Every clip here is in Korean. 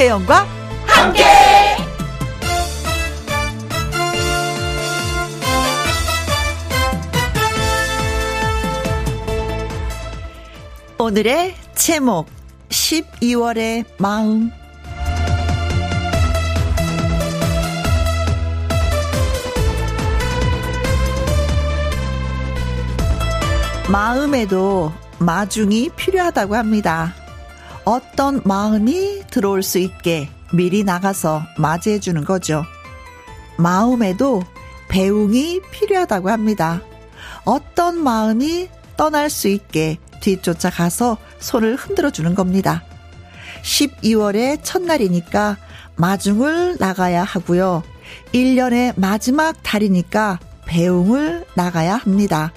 김혜영과 함께. 오늘의 제목 12월의 마음 마음에도 마중이 필요하다고 합니다. 어떤 마음이 들어올 수 있게 미리 나가서 맞이해 주는 거죠. 마음에도 배웅이 필요하다고 합니다. 어떤 마음이 떠날 수 있게 뒤쫓아 가서 손을 흔들어 주는 겁니다. 12월의 첫날이니까 마중을 나가야 하고요. 1년의 마지막 달이니까 배웅을 나가야 합니다.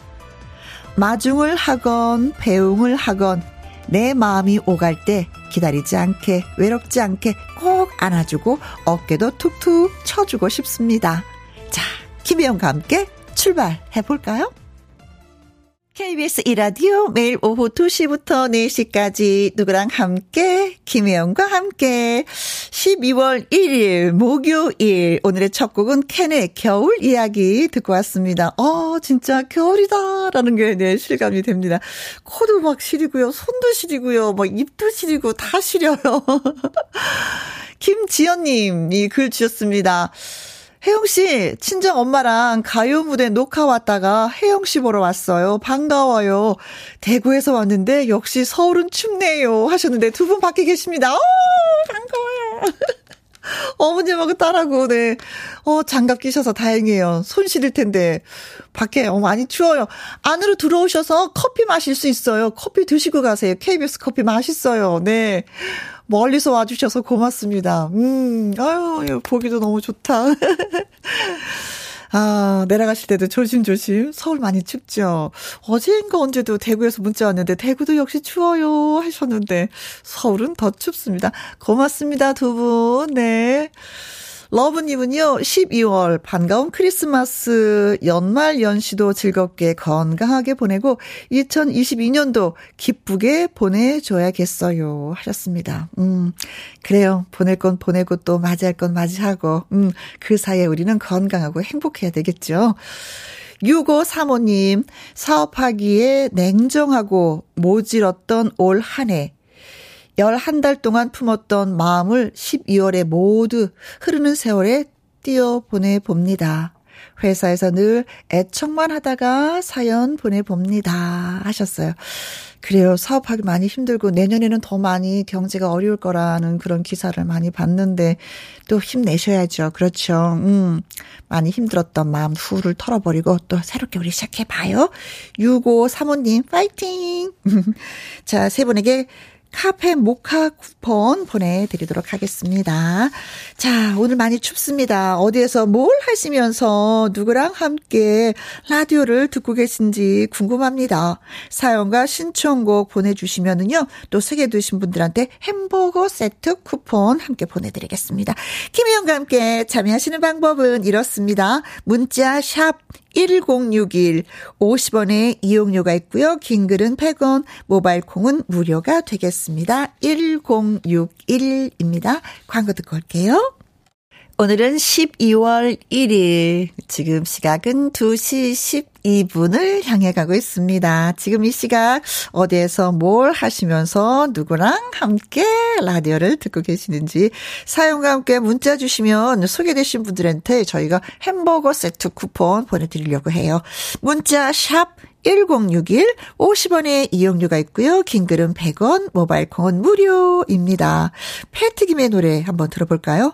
마중을 하건 배웅을 하건 내 마음이 오갈 때 기다리지 않게 외롭지 않게 꼭 안아주고 어깨도 툭툭 쳐주고 싶습니다. 자, 김혜영과 함께 출발해 볼까요? KBS 이라디오 매일 오후 2시부터 4시까지 누구랑 함께 김혜영과 함께 12월 1일 목요일 오늘의 첫 곡은 캔의 겨울 이야기 듣고 왔습니다. 어 진짜 겨울이다라는 게 네, 실감이 됩니다. 코도 막 시리고요. 손도 시리고요. 뭐 입도 시리고 다 시려요. 김지연님 이 글 주셨습니다. 혜영 씨, 친정 엄마랑 가요 무대 녹화 왔다가 혜영 씨 보러 왔어요. 반가워요. 대구에서 왔는데 역시 서울은 춥네요. 하셨는데 두 분 밖에 계십니다. 어, 반가워요. 어머님하고 딸하고, 네. 어, 장갑 끼셔서 다행이에요. 손 시릴 텐데. 밖에, 어, 많이 추워요. 안으로 들어오셔서 커피 마실 수 있어요. 커피 드시고 가세요. KBS 커피 맛있어요. 네. 멀리서 와주셔서 고맙습니다. 음, 아유, 보기도 너무 좋다. 아, 내려가실 때도 조심조심. 서울 많이 춥죠. 어제인가 언제도 대구에서 문자 왔는데, 대구도 역시 추워요. 하셨는데, 서울은 더 춥습니다. 고맙습니다, 두 분. 네. 러브님은요, 12월 반가운 크리스마스 연말 연시도 즐겁게 건강하게 보내고 2022년도 기쁘게 보내줘야겠어요. 하셨습니다. 음, 그래요. 보낼 건 보내고 또 맞이할 건 맞이하고, 음, 그 사이에 우리는 건강하고 행복해야 되겠죠. 6535님, 사업하기에 냉정하고 모질었던 올 한 해. 11달 동안 품었던 마음을 12월에 모두 흐르는 세월에 띄어 보내봅니다. 회사에서 늘 애청만 하다가 사연 보내봅니다. 하셨어요. 그래요. 사업하기 많이 힘들고 내년에는 더 많이 경제가 어려울 거라는 그런 기사를 많이 봤는데 또 힘내셔야죠. 그렇죠. 음. 많이 힘들었던 마음 후를 털어버리고 또 새롭게 우리 시작해봐요. 6535님, 파이팅! 자, 세 분에게 카페 모카 쿠폰 보내드리도록 하겠습니다. 자, 오늘 많이 춥습니다. 어디에서 뭘 하시면서 누구랑 함께 라디오를 듣고 계신지 궁금합니다. 사연과 신청곡 보내주시면은요, 또 세개 두신 분들한테 햄버거 세트 쿠폰 함께 보내드리겠습니다. 김희영과 함께 참여하시는 방법은 이렇습니다. 문자 샵 1061 50원의 이용료가 있고요. 긴 글은 100원, 모바일 콩은 무료가 되겠습니다. 1061입니다. 광고 듣고 올게요. 오늘은 12월 1일, 지금 시각은 2시 12분을 향해 가고 있습니다. 지금 이 시각 어디에서 뭘 하시면서 누구랑 함께 라디오를 듣고 계시는지 사용과 함께 문자 주시면 소개되신 분들한테 저희가 햄버거 세트 쿠폰 보내드리려고 해요. 문자 샵 1061, 50원의 이용료가 있고요. 긴 글은 100원, 모바일 콩은 무료입니다. 패트김의 노래 한번 들어볼까요?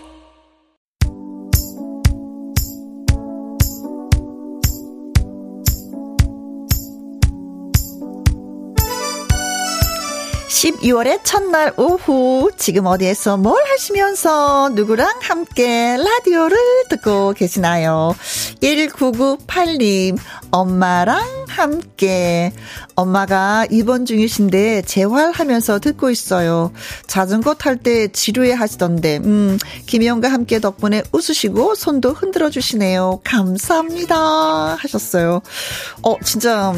12월의 첫날 오후 지금 어디에서 뭘 하시면서 누구랑 함께 라디오를 듣고 계시나요? 1998님 엄마랑 함께. 엄마가 입원 중이신데 재활하면서 듣고 있어요. 자전거 탈 때 지루해 하시던데, 음, 김혜영과 함께 덕분에 웃으시고 손도 흔들어 주시네요. 감사합니다. 하셨어요. 어, 진짜,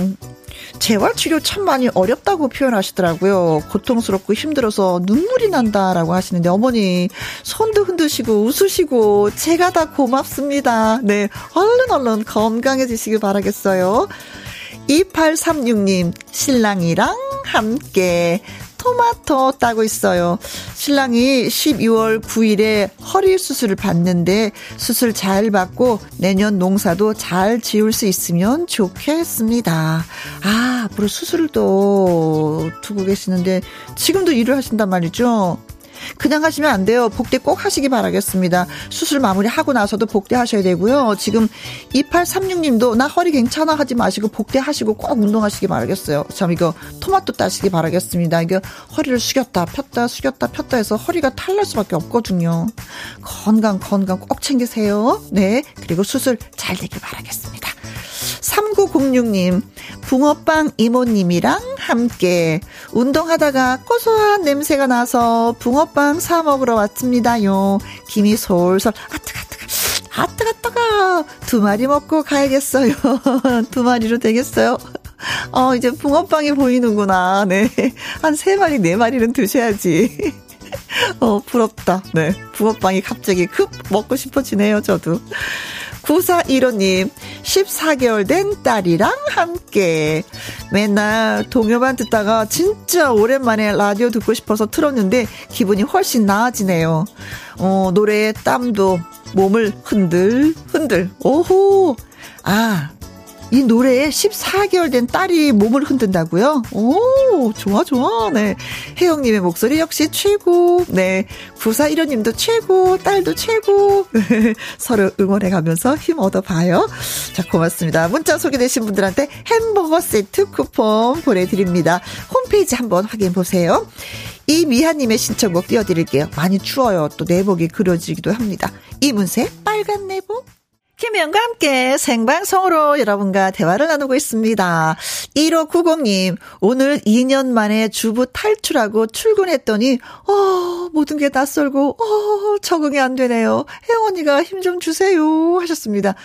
재활치료 참 많이 어렵다고 표현하시더라고요. 고통스럽고 힘들어서 눈물이 난다라고 하시는데 어머니 손도 흔드시고 웃으시고 제가 다 고맙습니다. 네. 얼른 얼른 건강해지시길 바라겠어요. 2836님, 신랑이랑 함께 토마토 따고 있어요. 신랑이 12월 9일에 허리 수술을 받는데 수술 잘 받고 내년 농사도 잘 지을 수 있으면 좋겠습니다. 아, 앞으로 수술을 또 두고 계시는데 지금도 일을 하신단 말이죠. 그냥 하시면 안 돼요. 복대 꼭 하시기 바라겠습니다. 수술 마무리하고 나서도 복대 하셔야 되고요. 지금 2836님도 나 허리 괜찮아 하지 마시고 복대 하시고 꼭 운동하시기 바라겠어요. 참 이거 토마토 따시기 바라겠습니다. 이게 허리를 숙였다 폈다 숙였다 폈다 해서 허리가 탈날 수밖에 없거든요. 건강 건강 꼭 챙기세요. 네. 그리고 수술 잘 되길 바라겠습니다. 3906님, 붕어빵 이모님이랑 함께 운동하다가 고소한 냄새가 나서 붕어빵 사 먹으러 왔습니다요. 김이 솔솔, 아, 뜨가, 뜨가, 아, 뜨가, 뜨가. 두 마리 먹고 가야겠어요. 두 마리로 되겠어요. 어, 이제 붕어빵이 보이는구나. 네. 한 세 마리, 네 마리는 드셔야지. 어, 부럽다. 네. 붕어빵이 갑자기 급 먹고 싶어지네요, 저도. 9415님, 14개월 된 딸이랑 함께. 맨날 동요만 듣다가 진짜 오랜만에 라디오 듣고 싶어서 틀었는데 기분이 훨씬 나아지네요. 어, 노래에 땀도 몸을 흔들, 흔들. 오호! 아, 이 노래에 14개월 된 딸이 몸을 흔든다고요? 오, 좋아, 좋아. 네. 혜영님의 목소리 역시 최고. 네. 9415님도 최고. 딸도 최고. 서로 응원해 가면서 힘 얻어봐요. 자, 고맙습니다. 문자 소개되신 분들한테 햄버거 세트 쿠폰 보내드립니다. 홈페이지 한번 확인해 보세요. 이미하님의 신청곡 띄워드릴게요. 많이 추워요. 또 내복이 그려지기도 합니다. 이문세 빨간 내복. 김혜영과 함께 생방송으로 여러분과 대화를 나누고 있습니다. 1590님, 오늘 2년 만에 주부 탈출하고 출근했더니, 어, 모든 게 낯설고, 어, 적응이 안 되네요. 혜영 언니가 힘 좀 주세요. 하셨습니다.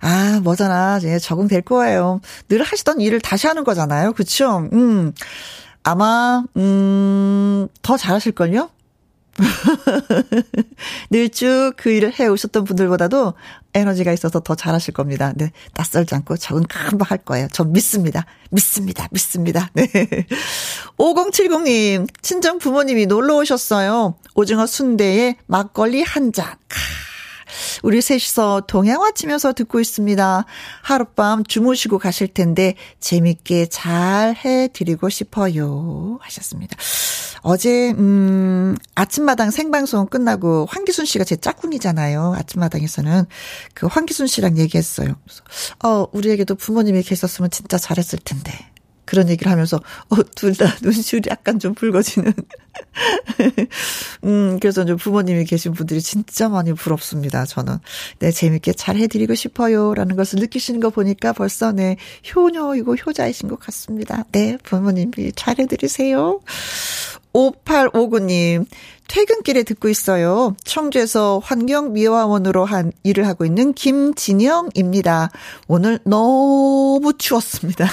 아, 뭐잖아. 이제 적응될 거예요. 늘 하시던 일을 다시 하는 거잖아요. 그쵸? 음. 아마, 음, 더 잘하실걸요? 늘 쭉 그 일을 해 오셨던 분들보다도 에너지가 있어서 더 잘하실 겁니다. 네. 낯설지 않고 적응 금방 할 거예요. 전 믿습니다. 믿습니다. 믿습니다. 네. 5070님, 친정 부모님이 놀러 오셨어요. 오징어 순대에 막걸리 한 잔. 우리 셋이서 동양화 치면서 듣고 있습니다. 하룻밤 주무시고 가실 텐데 재밌게 잘 해드리고 싶어요. 하셨습니다. 어제, 음, 아침마당 생방송 끝나고 황기순 씨가 제 짝꿍이잖아요. 아침마당에서는. 그 황기순 씨랑 얘기했어요. 어, 우리에게도 부모님이 계셨으면 진짜 잘했을 텐데. 그런 얘기를 하면서, 어, 둘 다 눈시울이 약간 좀 붉어지는. 음, 그래서 좀 부모님이 계신 분들이 진짜 많이 부럽습니다, 저는. 네, 재밌게 잘 해드리고 싶어요. 라는 것을 느끼시는 거 보니까 벌써 네, 효녀이고 효자이신 것 같습니다. 네, 부모님이 잘 해드리세요. 5859님, 퇴근길에 듣고 있어요. 청주에서 환경미화원으로 한 일을 하고 있는 김진영입니다. 오늘 너무 추웠습니다.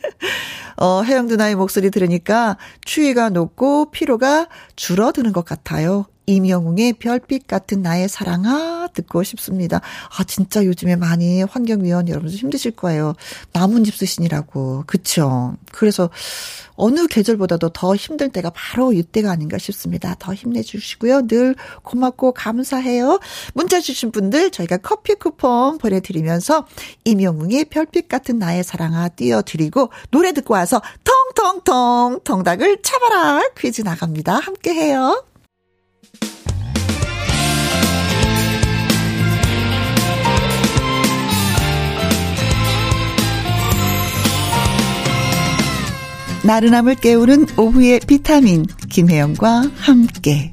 어, 혜영 누나의 목소리 들으니까 추위가 높고 피로가 줄어드는 것 같아요. 임영웅의 별빛 같은 나의 사랑아 듣고 싶습니다. 아 진짜 요즘에 많이 환경위원 여러분들 힘드실 거예요. 나뭇잎 쓰시니라고 그쵸? 그래서 어느 계절보다도 더 힘들 때가 바로 이때가 아닌가 싶습니다. 더 힘내주시고요. 늘 고맙고 감사해요. 문자 주신 분들 저희가 커피 쿠폰 보내드리면서 임영웅의 별빛 같은 나의 사랑아 띄워드리고 노래 듣고 와서 통통통 통닭을 차봐라 퀴즈 나갑니다. 함께해요. 나른함을 깨우는 오후의 비타민 김혜영과 함께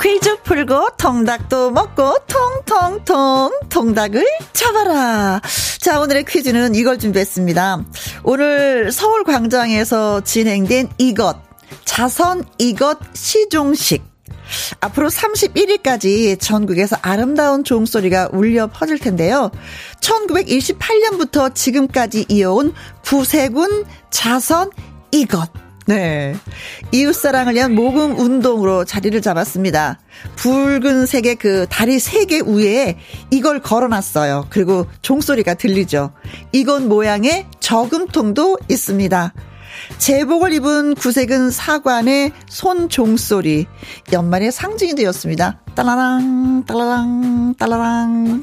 퀴즈 풀고 통닭도 먹고 통통통 통닭을 잡아라. 자, 오늘의 퀴즈는 이걸 준비했습니다. 오늘 서울 광장에서 진행된 이것 자선 이것 시종식 앞으로 31일까지 전국에서 아름다운 종소리가 울려 퍼질 텐데요. 1928년부터 지금까지 이어온 구세군 자선 이것. 네. 이웃사랑을 위한 모금 운동으로 자리를 잡았습니다. 붉은색의 그 다리 세 개 위에 이걸 걸어놨어요. 그리고 종소리가 들리죠. 이건 모양의 저금통도 있습니다. 제복을 입은 구색은 사관의 손 종소리, 연말의 상징이 되었습니다. 따라랑, 따라랑, 따라랑.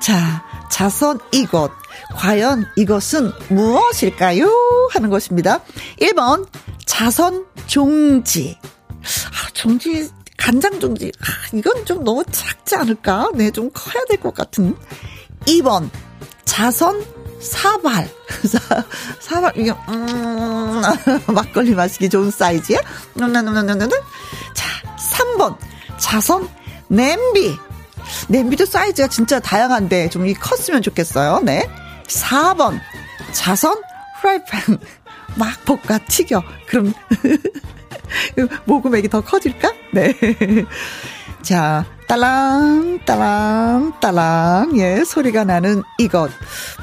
자, 자선 이것. 과연 이것은 무엇일까요? 하는 것입니다. 1번, 자선 종지. 아, 종지, 간장 종지. 아, 이건 좀 너무 작지 않을까? 네, 좀 커야 될 것 같은. 2번, 자선 사발. 사발, 이게, 음, 막걸리 마시기 좋은 사이즈야? 자, 3번, 자선 냄비. 냄비도 사이즈가 진짜 다양한데 좀 이 컸으면 좋겠어요. 네. 4번, 자선 프라이팬. 막 볶아 튀겨. 그럼 모금액이 더 커질까? 네. 자, 딸랑, 딸랑, 딸랑, 예, 소리가 나는 이것.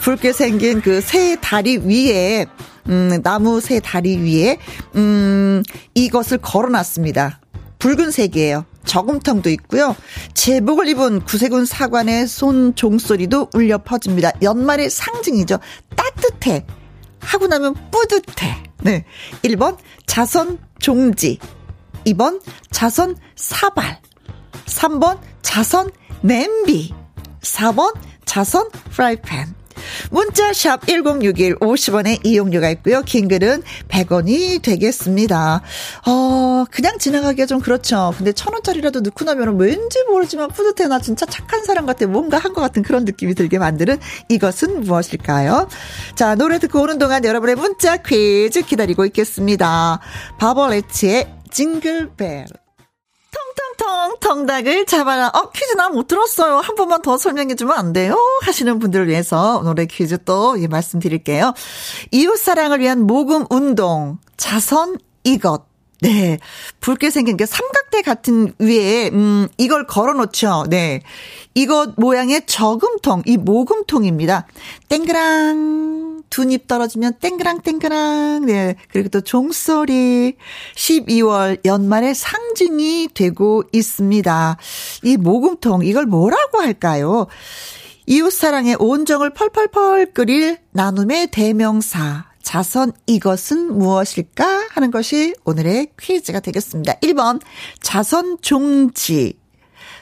붉게 생긴 그 새 다리 위에, 음, 나무 새 다리 위에, 음, 이것을 걸어놨습니다. 붉은색이에요. 저금통도 있고요. 제복을 입은 구세군 사관의 손 종소리도 울려 퍼집니다. 연말의 상징이죠. 따뜻해. 하고 나면 뿌듯해. 네. 1번 자선 종지. 2번 자선 사발. 3번 자선 냄비. 4번 자선 프라이팬. 문자 샵 1061 50원의 이용료가 있고요. 긴 글은 100원이 되겠습니다. 어, 그냥 지나가기가 좀 그렇죠. 근데 천 원짜리라도 넣고 나면 왠지 모르지만 뿌듯해. 나 진짜 착한 사람 같아. 뭔가 한 것 같은 그런 느낌이 들게 만드는 이것은 무엇일까요? 자, 노래 듣고 오는 동안 여러분의 문자 퀴즈 기다리고 있겠습니다. 바버레치의 징글벨. 텅닭을 잡아라. 어, 퀴즈 나 못 들었어요. 한 번만 더 설명해 주면 안 돼요? 하시는 분들을 위해서 오늘의 퀴즈 또 예, 말씀드릴게요. 이웃사랑을 위한 모금 운동. 자선 이것. 네. 붉게 생긴 게 삼각대 같은 위에, 음, 이걸 걸어 놓죠. 네. 이것 모양의 저금통, 이 모금통입니다. 땡그랑, 두 입 떨어지면 땡그랑, 땡그랑, 네. 그리고 또 종소리, 12월 연말의 상징이 되고 있습니다. 이 모금통, 이걸 뭐라고 할까요? 이웃사랑의 온정을 펄펄펄 끓일 나눔의 대명사. 자선 이것은 무엇일까? 하는 것이 오늘의 퀴즈가 되겠습니다. 1번 자선 종지.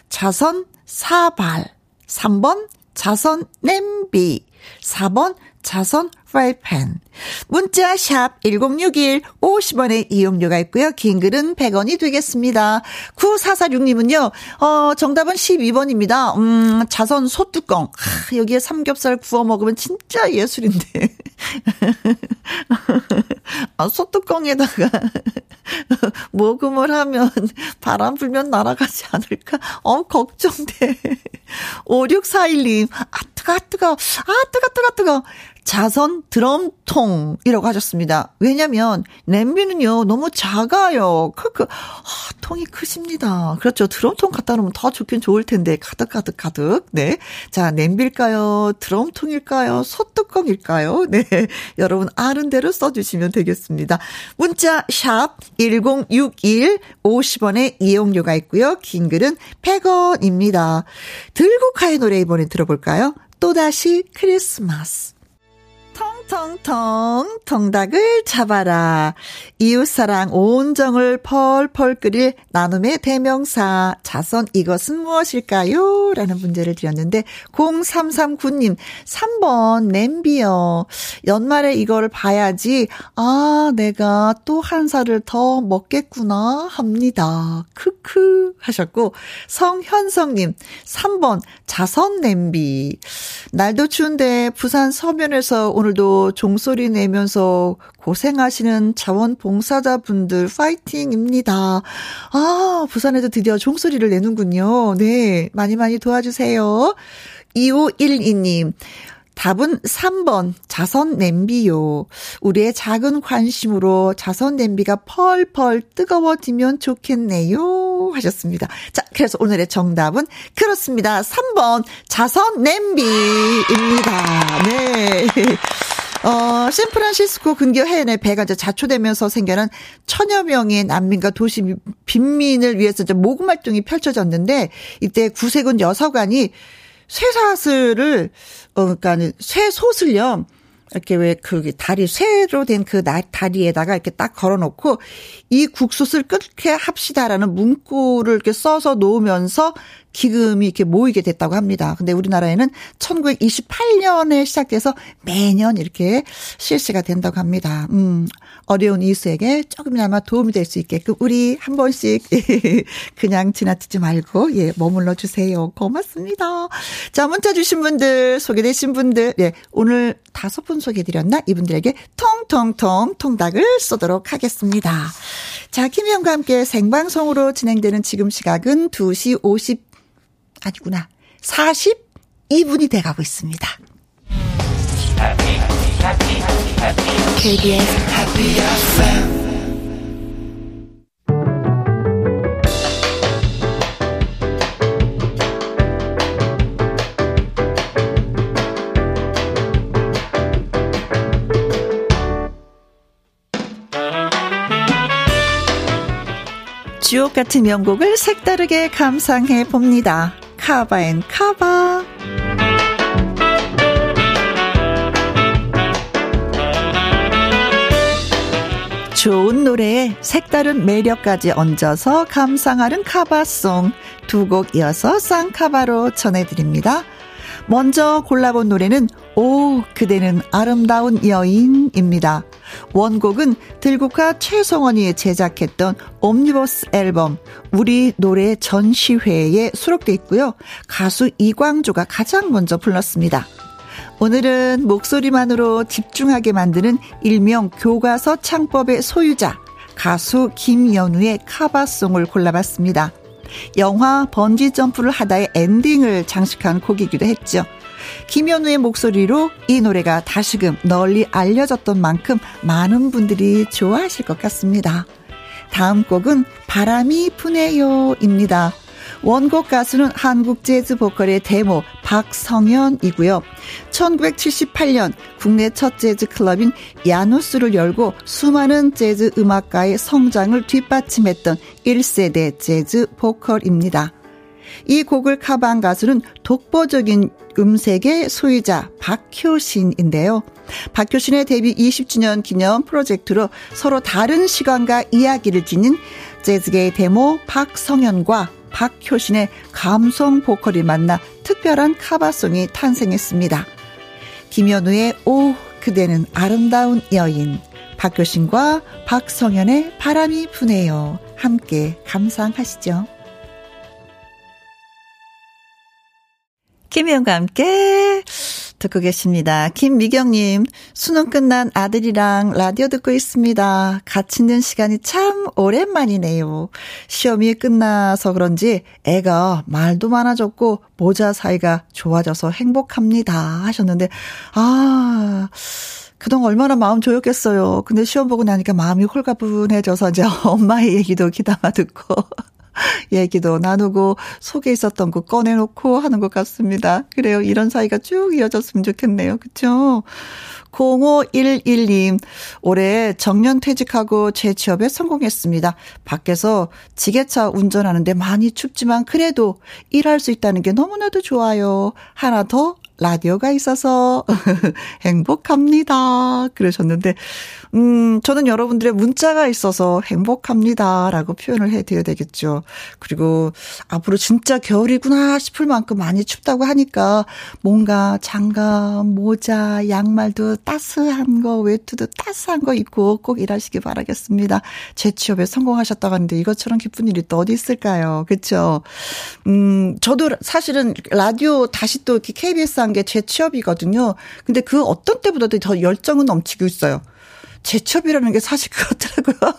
자선 사발. 3번 자선 냄비. 4번 자선 프라이팬. 문자 샵 1061, 50원의 이용료가 있고요. 긴 글은 100원이 되겠습니다. 9446님은요. 어, 정답은 12번입니다. 음, 자선 소뚜껑. 하, 여기에 삼겹살 구워 먹으면 진짜 예술인데. 아, 소뚜껑에다가 모금을 하면 바람 불면 날아가지 않을까? 어, 걱정돼. 5641님, 아, 뜨거, 뜨거, 아, 뜨거, 뜨거, 뜨거. 자선 드럼통이라고 하셨습니다. 왜냐면 냄비는요 너무 작아요. 크크 아, 통이 크십니다. 그렇죠. 드럼통 갖다 놓으면 더 좋긴 좋을 텐데 가득 가득 가득. 네. 자 냄비일까요? 드럼통일까요? 소뚜껑일까요? 네. 여러분 아는 대로 써주시면 되겠습니다. 문자 샵 #1061 50원의 이용료가 있고요. 긴 글은 100원입니다. 들국화의 노래 이번에 들어볼까요? 또다시 크리스마스. 텅텅텅 통닭을 잡아라. 이웃사랑 온정을 펄펄 끓일 나눔의 대명사 자선 이것은 무엇일까요? 라는 문제를 드렸는데 0339님 3번 냄비요. 연말에 이걸 봐야지 아 내가 또 한 살을 더 먹겠구나 합니다. 크크 하셨고 성현성님 3번 자선 냄비 날도 추운데 부산 서면에서 오늘도 종소리 내면서 고생하시는 자원봉사자분들 파이팅입니다. 아, 부산에도 드디어 종소리를 내는군요. 네, 많이 많이 도와주세요. 2512님. 답은 3번 자선 냄비요. 우리의 작은 관심으로 자선 냄비가 펄펄 뜨거워지면 좋겠네요. 하셨습니다. 자, 그래서 오늘의 정답은 그렇습니다. 3번 자선 냄비입니다. 네. 어, 샌프란시스코 근교 해안에 배가 이제 자초되면서 생겨난 천여 명의 난민과 도시 빈민을 위해서 이제 모금 활동이 펼쳐졌는데 이때 구세군 여서관이 쇠사슬을 어 그러니까 쇠솥을요. 이렇게 왜 그 다리 쇠로 된 그 다리에다가 이렇게 딱 걸어놓고 이 국솥을 끓게 합시다라는 문구를 이렇게 써서 놓으면서 기금이 이렇게 모이게 됐다고 합니다. 근데 우리나라에는 1928년에 시작돼서 매년 이렇게 실시가 된다고 합니다. 음, 어려운 이웃에게 조금이나마 도움이 될 수 있게끔 우리 한 번씩 그냥 지나치지 말고 예, 머물러 주세요. 고맙습니다. 자, 문자 주신 분들, 소개되신 분들, 예, 오늘 다섯 분 소개드렸나? 이분들에게 통통통 통닭을 쏘도록 하겠습니다. 자, 김희영과 함께 생방송으로 진행되는 지금 시각은 2시 50 아니구나. 42분이 돼가고 있습니다. KBS 주옥 같은 명곡을 색다르게 감상해 봅니다. 카바 and 카바. 좋은 노래에 색다른 매력까지 얹어서 감상하는 카바송 두 곡 이어서 쌍카바로 전해드립니다. 먼저 골라본 노래는 오 그대는 아름다운 여인입니다. 원곡은 들국화 최성원이 제작했던 옴니버스 앨범 우리 노래 전시회에 수록돼 있고요. 가수 이광조가 가장 먼저 불렀습니다. 오늘은 목소리만으로 집중하게 만드는 일명 교과서 창법의 소유자 가수 김연우의 카바송을 골라봤습니다. 영화 번지 점프를 하다의 엔딩을 장식한 곡이기도 했죠. 김현우의 목소리로 이 노래가 다시금 널리 알려졌던 만큼 많은 분들이 좋아하실 것 같습니다. 다음 곡은 바람이 부네요입니다. 원곡 가수는 한국 재즈 보컬의 데모 박성현이고요. 1978년 국내 첫 재즈 클럽인 야누스를 열고 수많은 재즈 음악가의 성장을 뒷받침했던 1세대 재즈 보컬입니다. 이 곡을 카바한 가수는 독보적인 음색의 소유자 박효신인데요. 박효신의 데뷔 20주년 기념 프로젝트로 서로 다른 시간과 이야기를 지닌 재즈계의 데모 박성현과 박효신의 감성 보컬이 만나 특별한 카바송이 탄생했습니다. 김현우의 오 그대는 아름다운 여인 박효신과 박성현의 바람이 부네요. 함께 감상하시죠. 김혜영과 함께 듣고 계십니다. 김미경님, 수능 끝난 아들이랑 라디오 듣고 있습니다. 같이 있는 시간이 참 오랜만이네요. 시험이 끝나서 그런지 애가 말도 많아졌고 모자 사이가 좋아져서 행복합니다. 하셨는데, 아, 그동안 얼마나 마음 조였겠어요. 근데 시험 보고 나니까 마음이 홀가분해져서 이제 엄마의 얘기도 귀담아 듣고. 얘기도 나누고 속에 있었던 거 꺼내놓고 하는 것 같습니다. 그래요. 이런 사이가 쭉 이어졌으면 좋겠네요. 그쵸? 0511님, 올해 정년 퇴직하고 재취업에 성공했습니다. 밖에서 지게차 운전하는데 많이 춥지만 그래도 일할 수 있다는 게 너무나도 좋아요. 하나 더 라디오가 있어서 행복합니다. 그러셨는데, 음, 저는 여러분들의 문자가 있어서 행복합니다. 라고 표현을 해드려야 되겠죠. 그리고 앞으로 진짜 겨울이구나 싶을 만큼 많이 춥다고 하니까 뭔가 장갑, 모자, 양말도 따스한 거, 외투도 따스한 거 입고 꼭 일하시기 바라겠습니다. 재 취업에 성공하셨다고 하는데 이것처럼 기쁜 일이 또 어디 있을까요? 그쵸? 음, 저도 사실은 라디오 다시 또 이렇게 KBS 중요한 게 재취업이거든요. 근데 그 어떤 때보다도 더 열정은 넘치고 있어요. 재취업이라는 게 사실 그렇더라고요.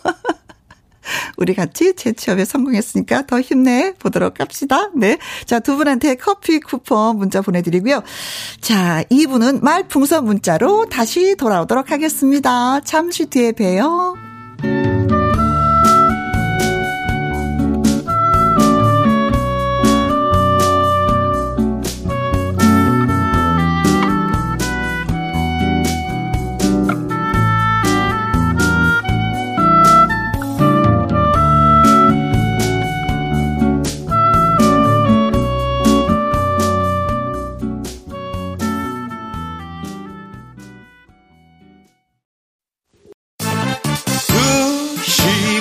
우리 같이 재취업에 성공했으니까 더 힘내 보도록 합시다. 네. 자, 두 분한테 커피 쿠폰 문자 보내드리고요. 자, 2분은 말풍선 문자로 다시 돌아오도록 하겠습니다. 잠시 뒤에 봬요.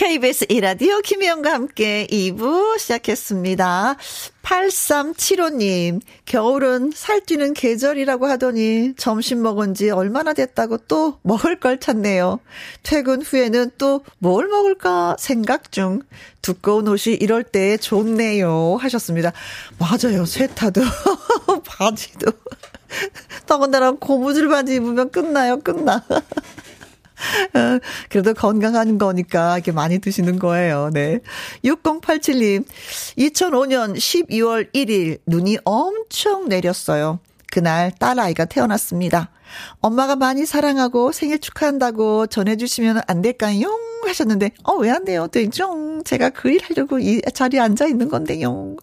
KBS 이라디오 김혜영과 함께 2부 시작했습니다. 8375님, 겨울은 살찌는 계절이라고 하더니 점심 먹은 지 얼마나 됐다고 또 먹을 걸 찾네요. 퇴근 후에는 또 뭘 먹을까 생각 중. 두꺼운 옷이 이럴 때 좋네요. 하셨습니다. 맞아요. 세타도, 바지도. 더군다나 고무줄 바지 입으면 끝나요. 끝나. 어, 그래도 건강한 거니까 이렇게 많이 드시는 거예요. 네. 6087님, 2005년 12월 1일 눈이 엄청 내렸어요. 그날 딸아이가 태어났습니다. 엄마가 많이 사랑하고 생일 축하한다고 전해주시면 안 될까요? 하셨는데, 어, 왜 안 돼요? 되죠? 제가 그 일 하려고 이 자리에 앉아 있는 건데요.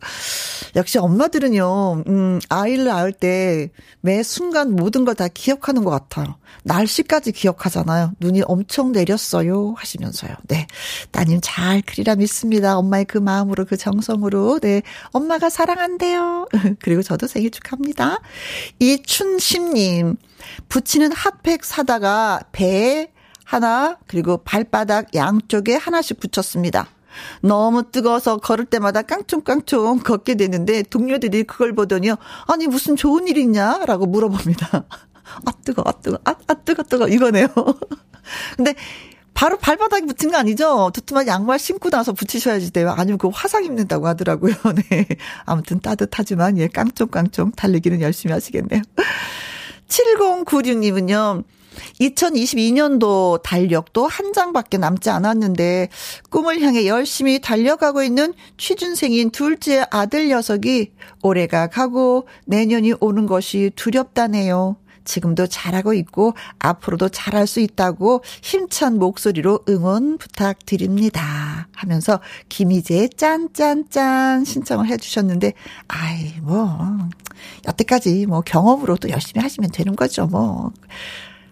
역시 엄마들은요, 음, 아이를 낳을 때 매 순간 모든 걸 다 기억하는 것 같아요. 날씨까지 기억하잖아요. 눈이 엄청 내렸어요. 하시면서요. 네. 따님 잘 크리라 믿습니다. 엄마의 그 마음으로, 그 정성으로. 네. 엄마가 사랑한대요. 그리고 저도 생일 축하합니다. 이춘심님, 붙이는 핫팩 사다가 배에 하나, 그리고 발바닥 양쪽에 하나씩 붙였습니다. 너무 뜨거워서 걸을 때마다 깡총깡총 걷게 되는데 동료들이 그걸 보더니요. 아니 무슨 좋은 일 있냐? 라고 물어봅니다. 아 뜨거, 아 뜨거, 아, 아 뜨거, 뜨거 이거네요. 근데 바로 발바닥에 붙은 거 아니죠? 두툼한 양말 신고 나서 붙이셔야지 돼요. 아니면 그 화상 입는다고 하더라고요. 네. 아무튼 따뜻하지만 예, 깡총깡총 달리기는 열심히 하시겠네요. 7096님은요. 2022년도 달력도 한 장밖에 남지 않았는데 꿈을 향해 열심히 달려가고 있는 취준생인 둘째 아들 녀석이 올해가 가고 내년이 오는 것이 두렵다네요. 지금도 잘하고 있고 앞으로도 잘할 수 있다고 힘찬 목소리로 응원 부탁드립니다. 하면서 김희재의 짠짠짠 신청을 해주셨는데 아이 뭐 여태까지 뭐 경험으로 또 열심히 하시면 되는 거죠 뭐.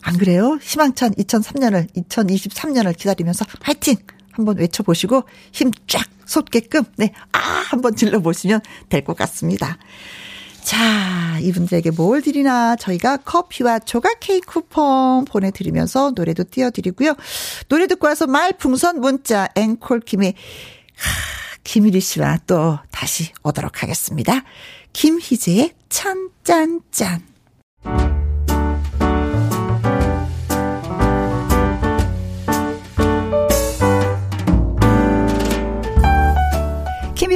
안 그래요? 희망찬 2003년을, 2023년을 기다리면서 화이팅! 한번 외쳐보시고 힘 쫙 솟게끔, 네, 아! 한번 질러보시면 될 것 같습니다. 자, 이분들에게 뭘 드리나 저희가 커피와 조각 케이크 쿠폰 보내드리면서 노래도 띄워드리고요. 노래 듣고 와서 말풍선 문자 앵콜 김이 김일희 씨와 또 다시 오도록 하겠습니다. 김희재의 찬짠짠.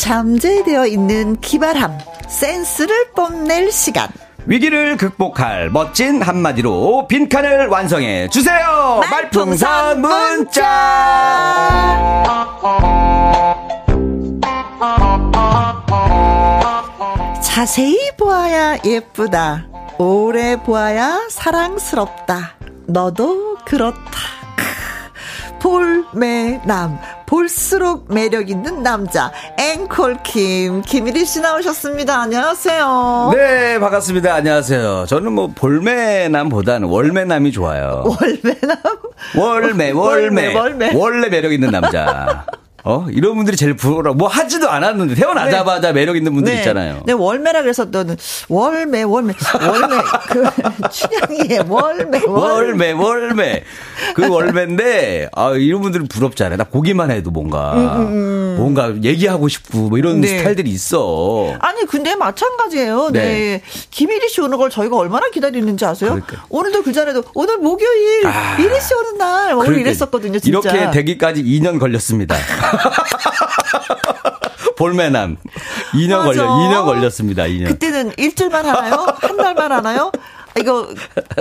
잠재되어 있는 기발함, 센스를 뽐낼 시간. 위기를 극복할 멋진 한마디로 빈칸을 완성해 주세요. 말풍선 문자. 자세히 보아야 예쁘다. 오래 보아야 사랑스럽다. 너도 그렇다. 볼매남 볼수록 매력 있는 남자 앵콜킴 김일희 씨 나오셨습니다. 안녕하세요. 네 반갑습니다. 안녕하세요. 저는 뭐 볼매남보다는 월매남이 좋아요. 월매남 월매 월매 월매 원래 매력 있는 남자. 어 이런 분들이 제일 부러워. 뭐 하지도 않았는데 태어나자마자 네. 매력 있는 분들 네. 있잖아요. 네 월매라 그래서 너는 월매 월매 월매 그 춘향이의 월매 월매 월매 그 월매인데 아 이런 분들은 부럽잖아요. 나 보기만 해도 뭔가 음, 음, 음. 뭔가 얘기하고 싶고 뭐 이런 네. 스타일들이 있어. 아니 근데 마찬가지예요. 네. 네. 김일희 씨 오는 걸 저희가 얼마나 기다리는지 아세요? 그러니까. 오늘도 그 전에도 오늘 목요일 아, 이리 씨 오는 날 오늘 이랬었거든요. 진짜. 이렇게 되기까지 2년 걸렸습니다. 볼매남. 2년 맞아. 걸려, 2년 걸렸습니다, 2년. 그때는 일주일만 하나요? 한 달만 하나요? 이거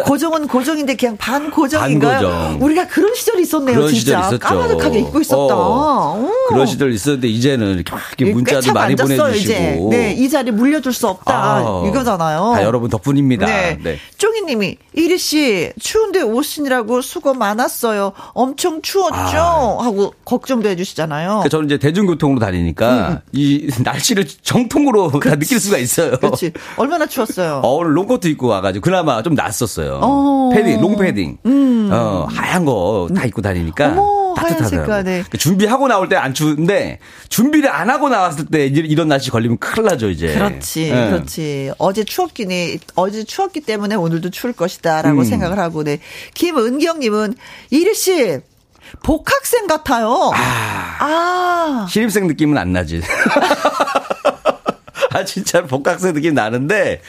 고정은 고정인데 그냥 반 고정인가요? 반고정. 우리가 그런 시절이 있었네요, 그런 진짜. 시절 까마득하게 입고 있었다. 어. 그런 시절 있었는데 이제는 이렇게 문자도 많이 보내주시고. 이제. 네, 이 자리 물려줄 수 없다 아, 이거잖아요. 다 여러분 덕분입니다. 네. 네. 쪼기님이 이리 씨 추운데 오시느라고 수고 많았어요. 엄청 추웠죠? 아. 하고 걱정도 해주시잖아요. 그러니까 저는 이제 대중교통으로 다니니까 음. 음. 이 날씨를 정통으로 다 느낄 수가 있어요. 그렇지. 얼마나 추웠어요? 어, 오늘 롱코트 입고 와가지고 그날 그나마 좀 낫었어요. 어. 패딩, 롱 패딩. 음. 어, 하얀 거 다 입고 다니니까. 어머, 따뜻하더라고요. 네. 준비하고 나올 때 안 추운데 준비를 안 하고 나왔을 때 이런 날씨 걸리면 큰일 나죠, 이제. 그렇지. 네. 그렇지. 어제 추웠긴 해. 어제 추웠기 때문에 오늘도 추울 것이다라고 음. 생각을 하고 네. 김은경 님은 이리 씨 복학생 같아요. 아. 아. 신입생 느낌은 안 나지. 아, 진짜 복학생 느낌 나는데,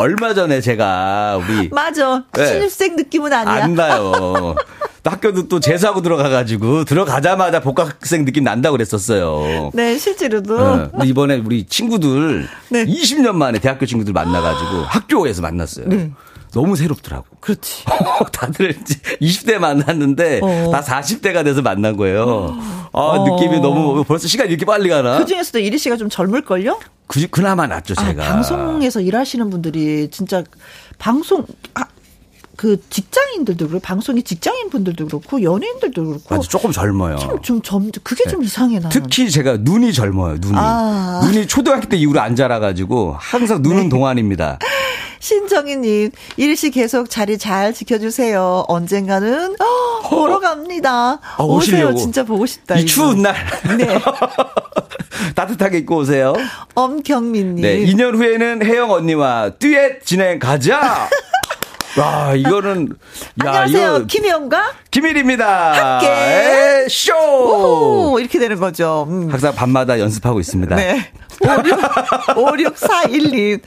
얼마 전에 제가 우리 맞아 네. 신입생 느낌은 아니야. 안 나요. 학교도 또 재수하고 들어가가지고 들어가자마자 복학생 느낌 난다고 그랬었어요. 네, 실제로도. 네. 이번에 우리 친구들 네. 20년 만에 대학교 친구들 만나가지고 학교에서 만났어요. 네. 너무 새롭더라고. 그렇지. 다들 이제 20대 만났는데 어. 다 40대가 돼서 만난 거예요. 아, 어. 느낌이 너무 벌써 시간이 이렇게 빨리 가나? 그 중에서도 이리 씨가 좀 젊을걸요? 그, 그나마 낫죠, 아, 제가. 아, 방송에서 일하시는 분들이 진짜 방송, 아, 그 직장인들도 그렇고 방송이 직장인 분들도 그렇고 연예인들도 그렇고 맞아, 조금 젊어요. 좀, 좀 젊, 그게 네. 좀 이상해 나. 특히 제가 눈이 젊어요. 눈이 아. 눈이 초등학교 때 이후로 안 자라가지고 항상 눈은 네. 동안입니다. 신정희님, 일시 계속 자리 잘 지켜주세요. 언젠가는 어, 보러 갑니다. 아, 오세요. 진짜 보고 싶다. 이 이거. 추운 날. 네. 따뜻하게 입고 오세요. 엄경민님. 네, 2년 후에는 혜영 언니와 듀엣 진행 가자. 와, 이거는. 야, 안녕하세요. 이거 김혜영과 김일입니다. 함께. 쇼! 오, 이렇게 되는 거죠. 음. 항상 밤마다 연습하고 있습니다. 네. 5641님.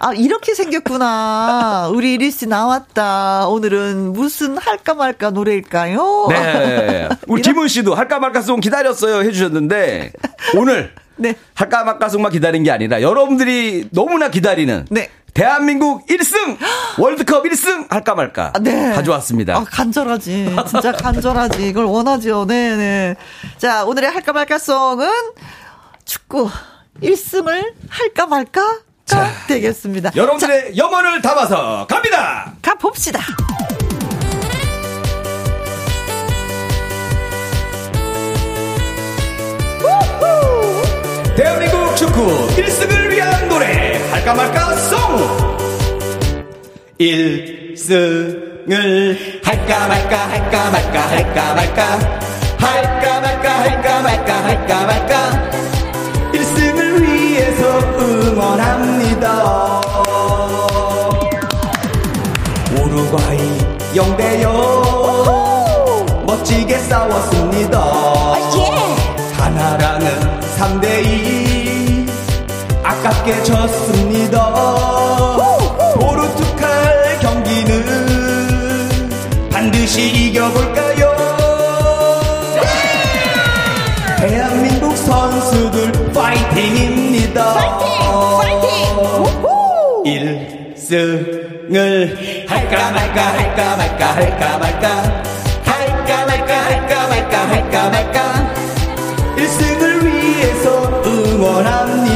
아, 이렇게 생겼구나. 우리 이리 씨 나왔다. 오늘은 무슨 할까 말까 노래일까요? 네. 우리 김은 씨도 할까 말까 송 기다렸어요 해주셨는데, 오늘 네. 할까 말까 속만 기다린 게 아니라 여러분들이 너무나 기다리는 네. 대한민국 1승 월드컵 1승 할까 말까 아, 네. 가져왔습니다. 아, 간절하지. 진짜 간절하지. 이걸 원하죠. 네, 네. 자, 오늘의 할까 말까 송은 축구 1승을 할까 말까 자, 되겠습니다. 여러분들의 자, 염원을 담아서 갑니다. 가 봅시다. 대한민국 축구 1승을 위한 노래. 할까 말까 송. 1승을 할까 말까 할까 말까 할까 말까. 할까 말까 할까 말까 할까 말까. 1승을 위해서 응원합니다. 우루과이 0대0 멋지게 싸웠습니다 졌습니다. 포르투갈 경기는 반드시 이겨볼까요? 대한민국 선수들 파이팅입니다. 파이팅! 파이팅! 1승을 할까 말까 할까 말까 할까 말까 할까 말까 할까 말까 할까 말까. 1승을 위해서 응원합니다.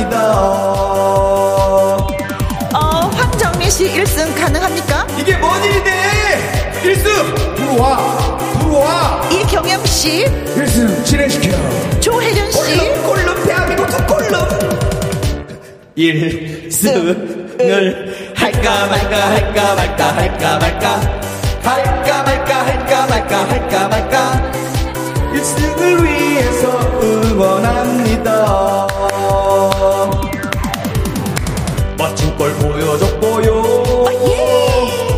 씨. 1승 진행시켜. 조혜련 씨. 꼴름, 꼴름, 대한민국 꼴름! 1승을. 할까 말까 할까 말까 할까 말까. 할까 말까 할까 말까 할까 말까. 1승을 위해서 응원합니다. 멋진 걸 보여줬고요.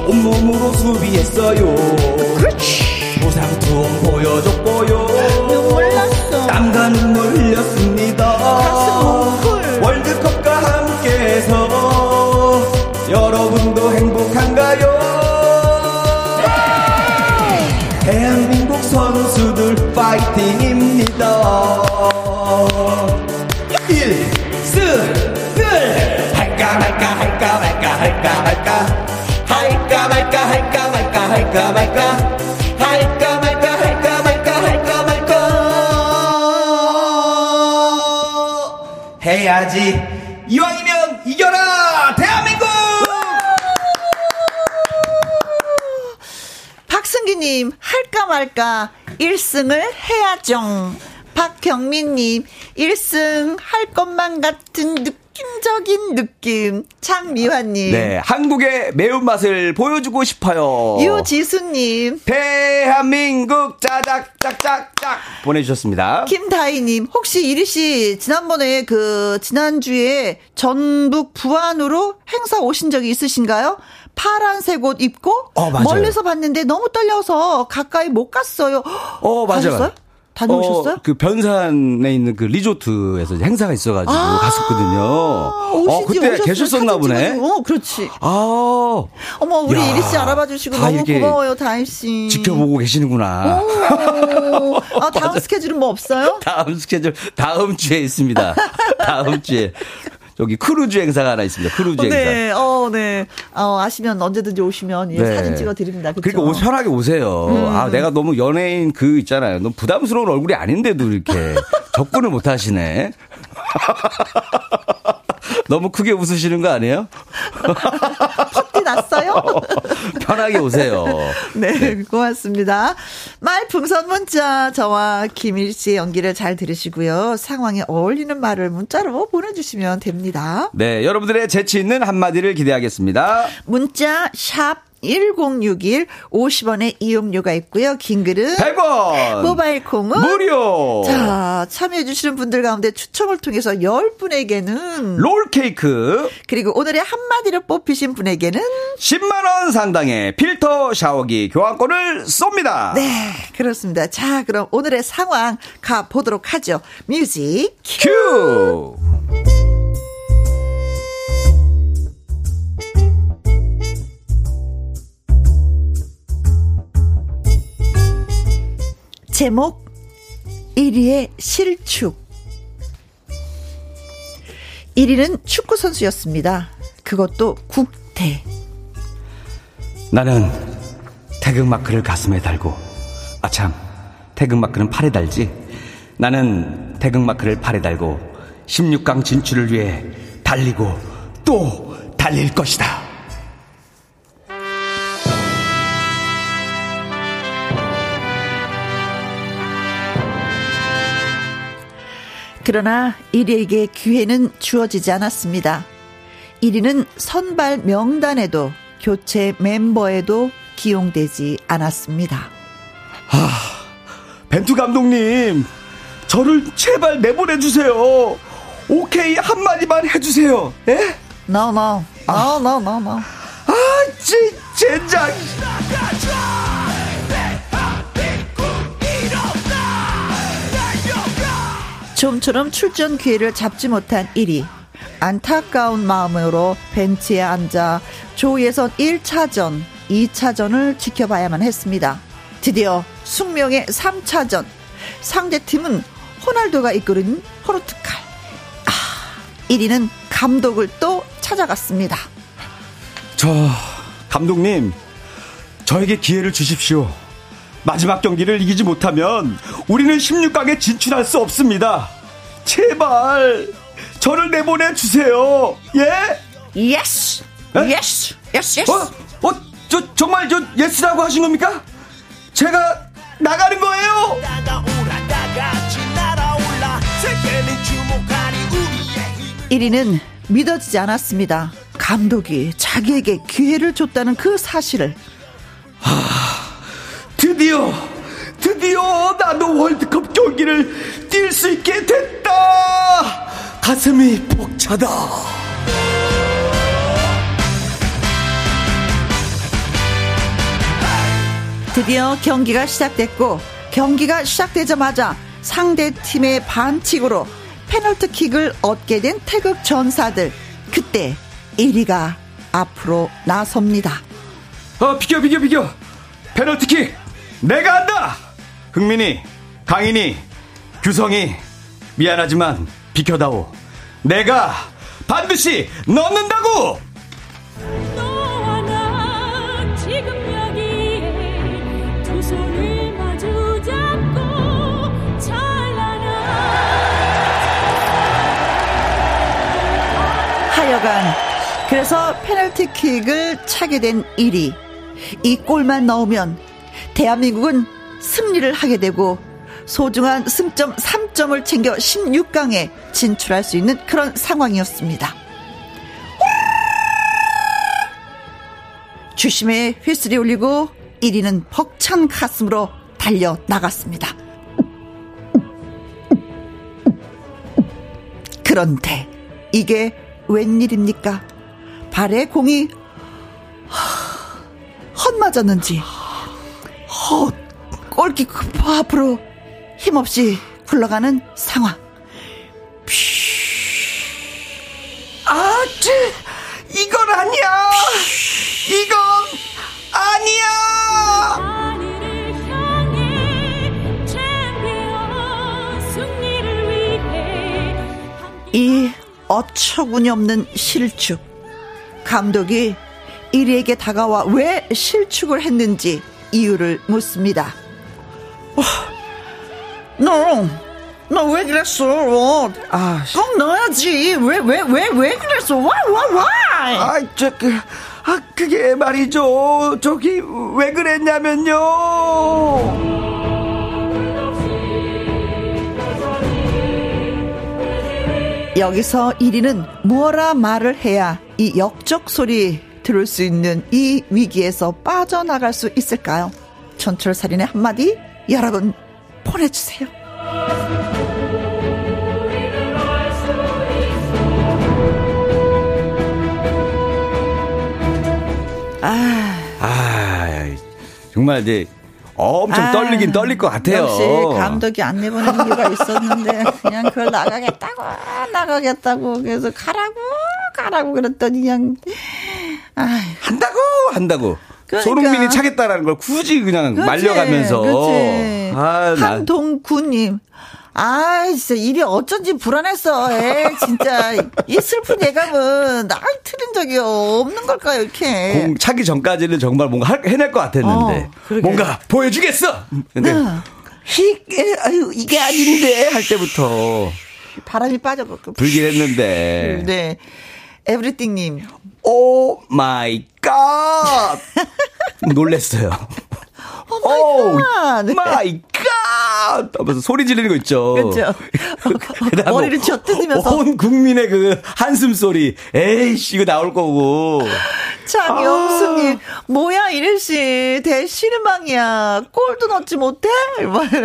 온몸으로 수비했어요. 부상 투혼 보여줬고요. 눈물 났어. 땀과 눈물 흘렸습니다. 월드컵과 함께해서 여러분도 행복한가요? 대한민국 선수들 파이팅입니다. 1승을 할까 말까 할까 말까 할까 말까. 할까 말까 할까 말까 할까 해야지 이왕이면 이겨라 대한민국 박승기님, 할까 말까 1승을 해야죠. 박경민님, 1승 할 것만 같은 느낌 적인 느낌. 창미화님. 네, 한국의 매운맛을 보여주고 싶어요. 유지수님. 대한민국 짜작짝짝짝 보내주셨습니다. 김다희님, 혹시 이리 씨, 지난번에 그, 지난주에 전북 부안으로 행사 오신 적이 있으신가요? 파란색 옷 입고 어, 멀리서 봤는데 너무 떨려서 가까이 못 갔어요. 어, 맞아요. 가셨어요? 다녀오셨어요? 어, 그 변산에 있는 그 리조트에서 행사가 있어가지고 아~ 갔었거든요. 어, 그때 오셨어요? 계셨었나 보네. 어, 그렇지. 아, 어머 우리 이리 씨 알아봐 주시고 너무 고마워요, 다희 씨. 지켜보고 계시는구나. 아, 다음 스케줄은 뭐 없어요? 다음 스케줄 다음 주에 있습니다. 다음 주에. 여기 크루즈 행사가 하나 있습니다. 크루즈 행사. 네, 어, 네. 어, 아시면 언제든지 오시면 예, 네. 사진 찍어 드립니다. 그러니까 옷 편하게 오세요. 음. 아, 내가 너무 연예인 그 있잖아요. 너무 부담스러운 얼굴이 아닌데도 이렇게 접근을 못 하시네. 너무 크게 웃으시는 거 아니에요? 티 났어요? 편하게 오세요. 네, 네, 고맙습니다. 말풍선 문자 저와 김일 씨의 연기를 잘 들으시고요. 상황에 어울리는 말을 문자로 보내주시면 됩니다. 네, 여러분들의 재치 있는 한마디를 기대하겠습니다. 문자 샵 1061 50원의 이용료가 있고요. 긴 글은 100원. 모바일 콩은 무료. 자, 참여해 주시는 분들 가운데 추첨을 통해서 10분에게는 롤 케이크 그리고 오늘의 한마디로 뽑히신 분에게는 10만 원 상당의 필터 샤워기 교환권을 쏩니다. 네, 그렇습니다. 자, 그럼 오늘의 상황 가 보도록 하죠. 뮤직 큐. 큐. 제목 1위의 실축 1위는 축구 선수였습니다. 그것도 국대. 나는 태극마크를 가슴에 달고 아참 태극마크는 팔에 달지. 나는 태극마크를 팔에 달고 16강 진출을 위해 달리고 또 달릴 것이다. 그러나 1위에게 기회는 주어지지 않았습니다. 1위는 선발 명단에도 교체 멤버에도 기용되지 않았습니다. 아, 벤투 감독님, 저를 제발 내보내주세요. 오케이, 한마디만 해주세요. 예? No, no. No, no, no, no. 아, 진, 젠장. 좀처럼 출전 기회를 잡지 못한 1위. 안타까운 마음으로 벤치에 앉아 조예선 1차전, 2차전을 지켜봐야만 했습니다. 드디어 숙명의 3차전. 상대 팀은 호날두가 이끄는 포르투갈. 아, 1위는 감독을 또 찾아갔습니다. 저, 감독님, 저에게 기회를 주십시오. 마지막 경기를 이기지 못하면 우리는 16강에 진출할 수 없습니다. 제발 저를 내보내 주세요. 예? Yes. Yes. Yes. Yes. 어? 어? 저 정말 저 yes라고 하신 겁니까? 제가 나가는 거예요. 1위는 믿어지지 않았습니다. 감독이 자기에게 기회를 줬다는 그 사실을. 하... 드디어 드디어 나도 월드컵 경기를 뛸 수 있게 됐다. 가슴이 벅차다. 드디어 경기가 시작됐고 경기가 시작되자마자 상대 팀의 반칙으로 페널티킥을 얻게 된 태극 전사들 그때 1위가 앞으로 나섭니다. 어 비켜 비켜 비켜 페널티킥 내가 한다! 흥민이, 강인이, 규성이, 미안하지만 비켜다오. 내가 반드시 넣는다고! 하여간 그래서 페널티킥을 차게 된 1위. 이 골만 넣으면 대한민국은 승리를 하게 되고 소중한 승점 3점을 챙겨 16강에 진출할 수 있는 그런 상황이었습니다. 주심의 휘슬이 울리고 1위는 벅찬 가슴으로 달려 나갔습니다. 그런데 이게 웬일입니까? 발에 공이 헛 맞았는지 헛 꼴기 앞으로 힘없이 굴러가는 상황. 아, 쟤, 이건 아니야. 이건 아니야. 이 어처구니 없는 실축. 감독이 1위에게 다가와 왜 실축을 했는지 이유를 묻습니다. 어, 너, 너 왜 그랬어? 아, 꼭 넣어야지. 왜, 왜, 왜, 왜 그랬어? 와, 와, 와! 아, 저, 그, 아, 그게 말이죠. 저기, 왜 그랬냐면요. 여기서 1위는 무어라 말을 해야 이 역적 소리 들을 수 있는 이 위기에서 빠져나갈 수 있을까요? 전철살인의 한마디 여러분 보내주세요. 아, 아 정말 이제 엄청 아, 떨리긴 떨릴 것 같아요. 역시 감독이 안 내보낸 이유가 있었는데 그냥 그걸 나가겠다고 나가겠다고 그래서 가라고 가라고 그랬더니 그냥 아유. 한다고 한다고. 그러니까. 손흥민이 차겠다라는 걸 굳이 그냥 그치, 말려가면서. 아, 한동구님. 아, 진짜 일이 어쩐지 불안했어. 에 진짜. 이 슬픈 예감은 날 틀린 적이 없는 걸까요, 이렇게. 공 차기 전까지는 정말 뭔가 해낼 것 같았는데. 어, 뭔가 보여주겠어! 근데. 네. 이게, 아유, 이게 아닌데, 할 때부터. 바람이 빠져갖고. 불긴 했는데. 네. 에브리띵님. Oh my God! 놀랬어요. Oh my God! 하면서 소리 지르는 거 있죠. 그렇죠. 머리를 쥐어뜯으면서. 온 국민의 그 한숨 소리. 에이씨, 이거 나올 거고. 장영수님, 아. 뭐야, 이일씨. 대실망이야. 골도 넣지 못해?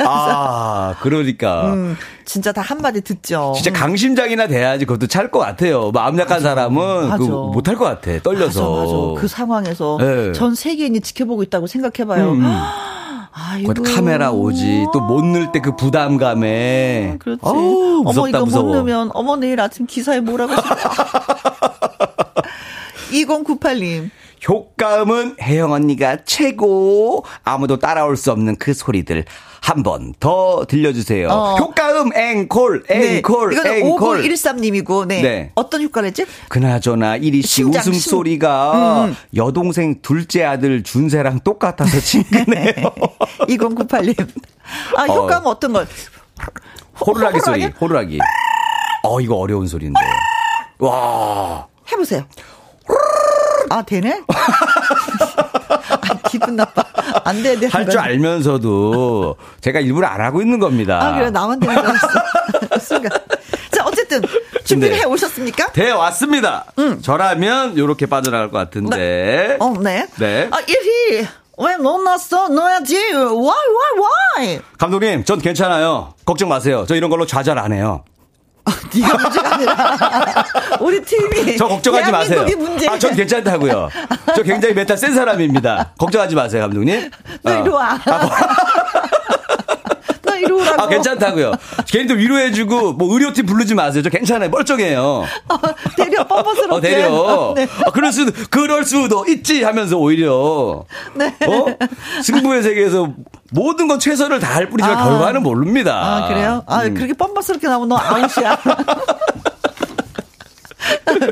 아, 그러니까. 음, 진짜 다 한마디 듣죠. 진짜 강심장이나 돼야지 그것도 찰 것 같아요. 마음 약한 맞아. 사람은 그 못할 것 같아. 떨려서. 맞아, 맞아. 그 상황에서 네. 전 세계인이 지켜보고 있다고 생각해봐요. 음. 아이고. 카메라 오지 또 못 넣을 때 그 부담감에. 아, 그렇지. 어우, 무섭다, 어머 이거 무서워. 못 넣으면 어머 내일 아침 기사에 뭐라고. 2098님. 효과음은 혜영 언니가 최고. 아무도 따라올 수 없는 그 소리들. 한 번 더 들려주세요. 어. 효과음 앵콜, 앵콜, 네. 앵콜. 5913님이고, 네. 네. 어떤 효과를 했지? 그나저나 이리 씨 웃음소리가 음, 음. 여동생 둘째 아들 준세랑 똑같아서 친근해요. 2098님. 아, 효과음 어. 어떤 걸? 호루라기 소리, 호루라기. 어, 이거 어려운 소리인데. 와. 해보세요. 아, 되네? 아, 기분 나빠. 안 돼, 돼. 할 줄 알면서도 제가 일부러 안 하고 있는 겁니다. 아, 그래. 나만 되는 줄 알았어. 자, 어쨌든 준비를 네. 해 오셨습니까? 돼 왔습니다. 음. 저라면 이렇게 빠져나갈 것 같은데. 네. 어, 네. 네. 아, 1위. 왜 못 났어? 넣어야지. Why, why, why? 감독님, 전 괜찮아요. 걱정 마세요. 저 이런 걸로 좌절 안 해요. 아, 네가 문제가 아니라 우리 팀이 저 걱정하지 마세요. 문제. 아, 전 괜찮다고요. 저 굉장히 멘탈 센 사람입니다. 걱정하지 마세요, 감독님. 너 이리 와. 아, 오라고. 아, 괜찮다고요. 괜히 위로해주고 뭐 의료팀 부르지 마세요. 저 괜찮아요. 멀쩡해요. 어, 되레 뻔뻔스럽게. 어, 되레. 네. 아, 그럴 수도 그럴 수도 있지 하면서 오히려 네. 어? 승부의 세계에서 모든 건 최선을 다할 뿐이지만 아. 결과는 모릅니다. 아, 그래요? 아, 음. 그렇게 뻔뻔스럽게 나오면 너 아웃이야.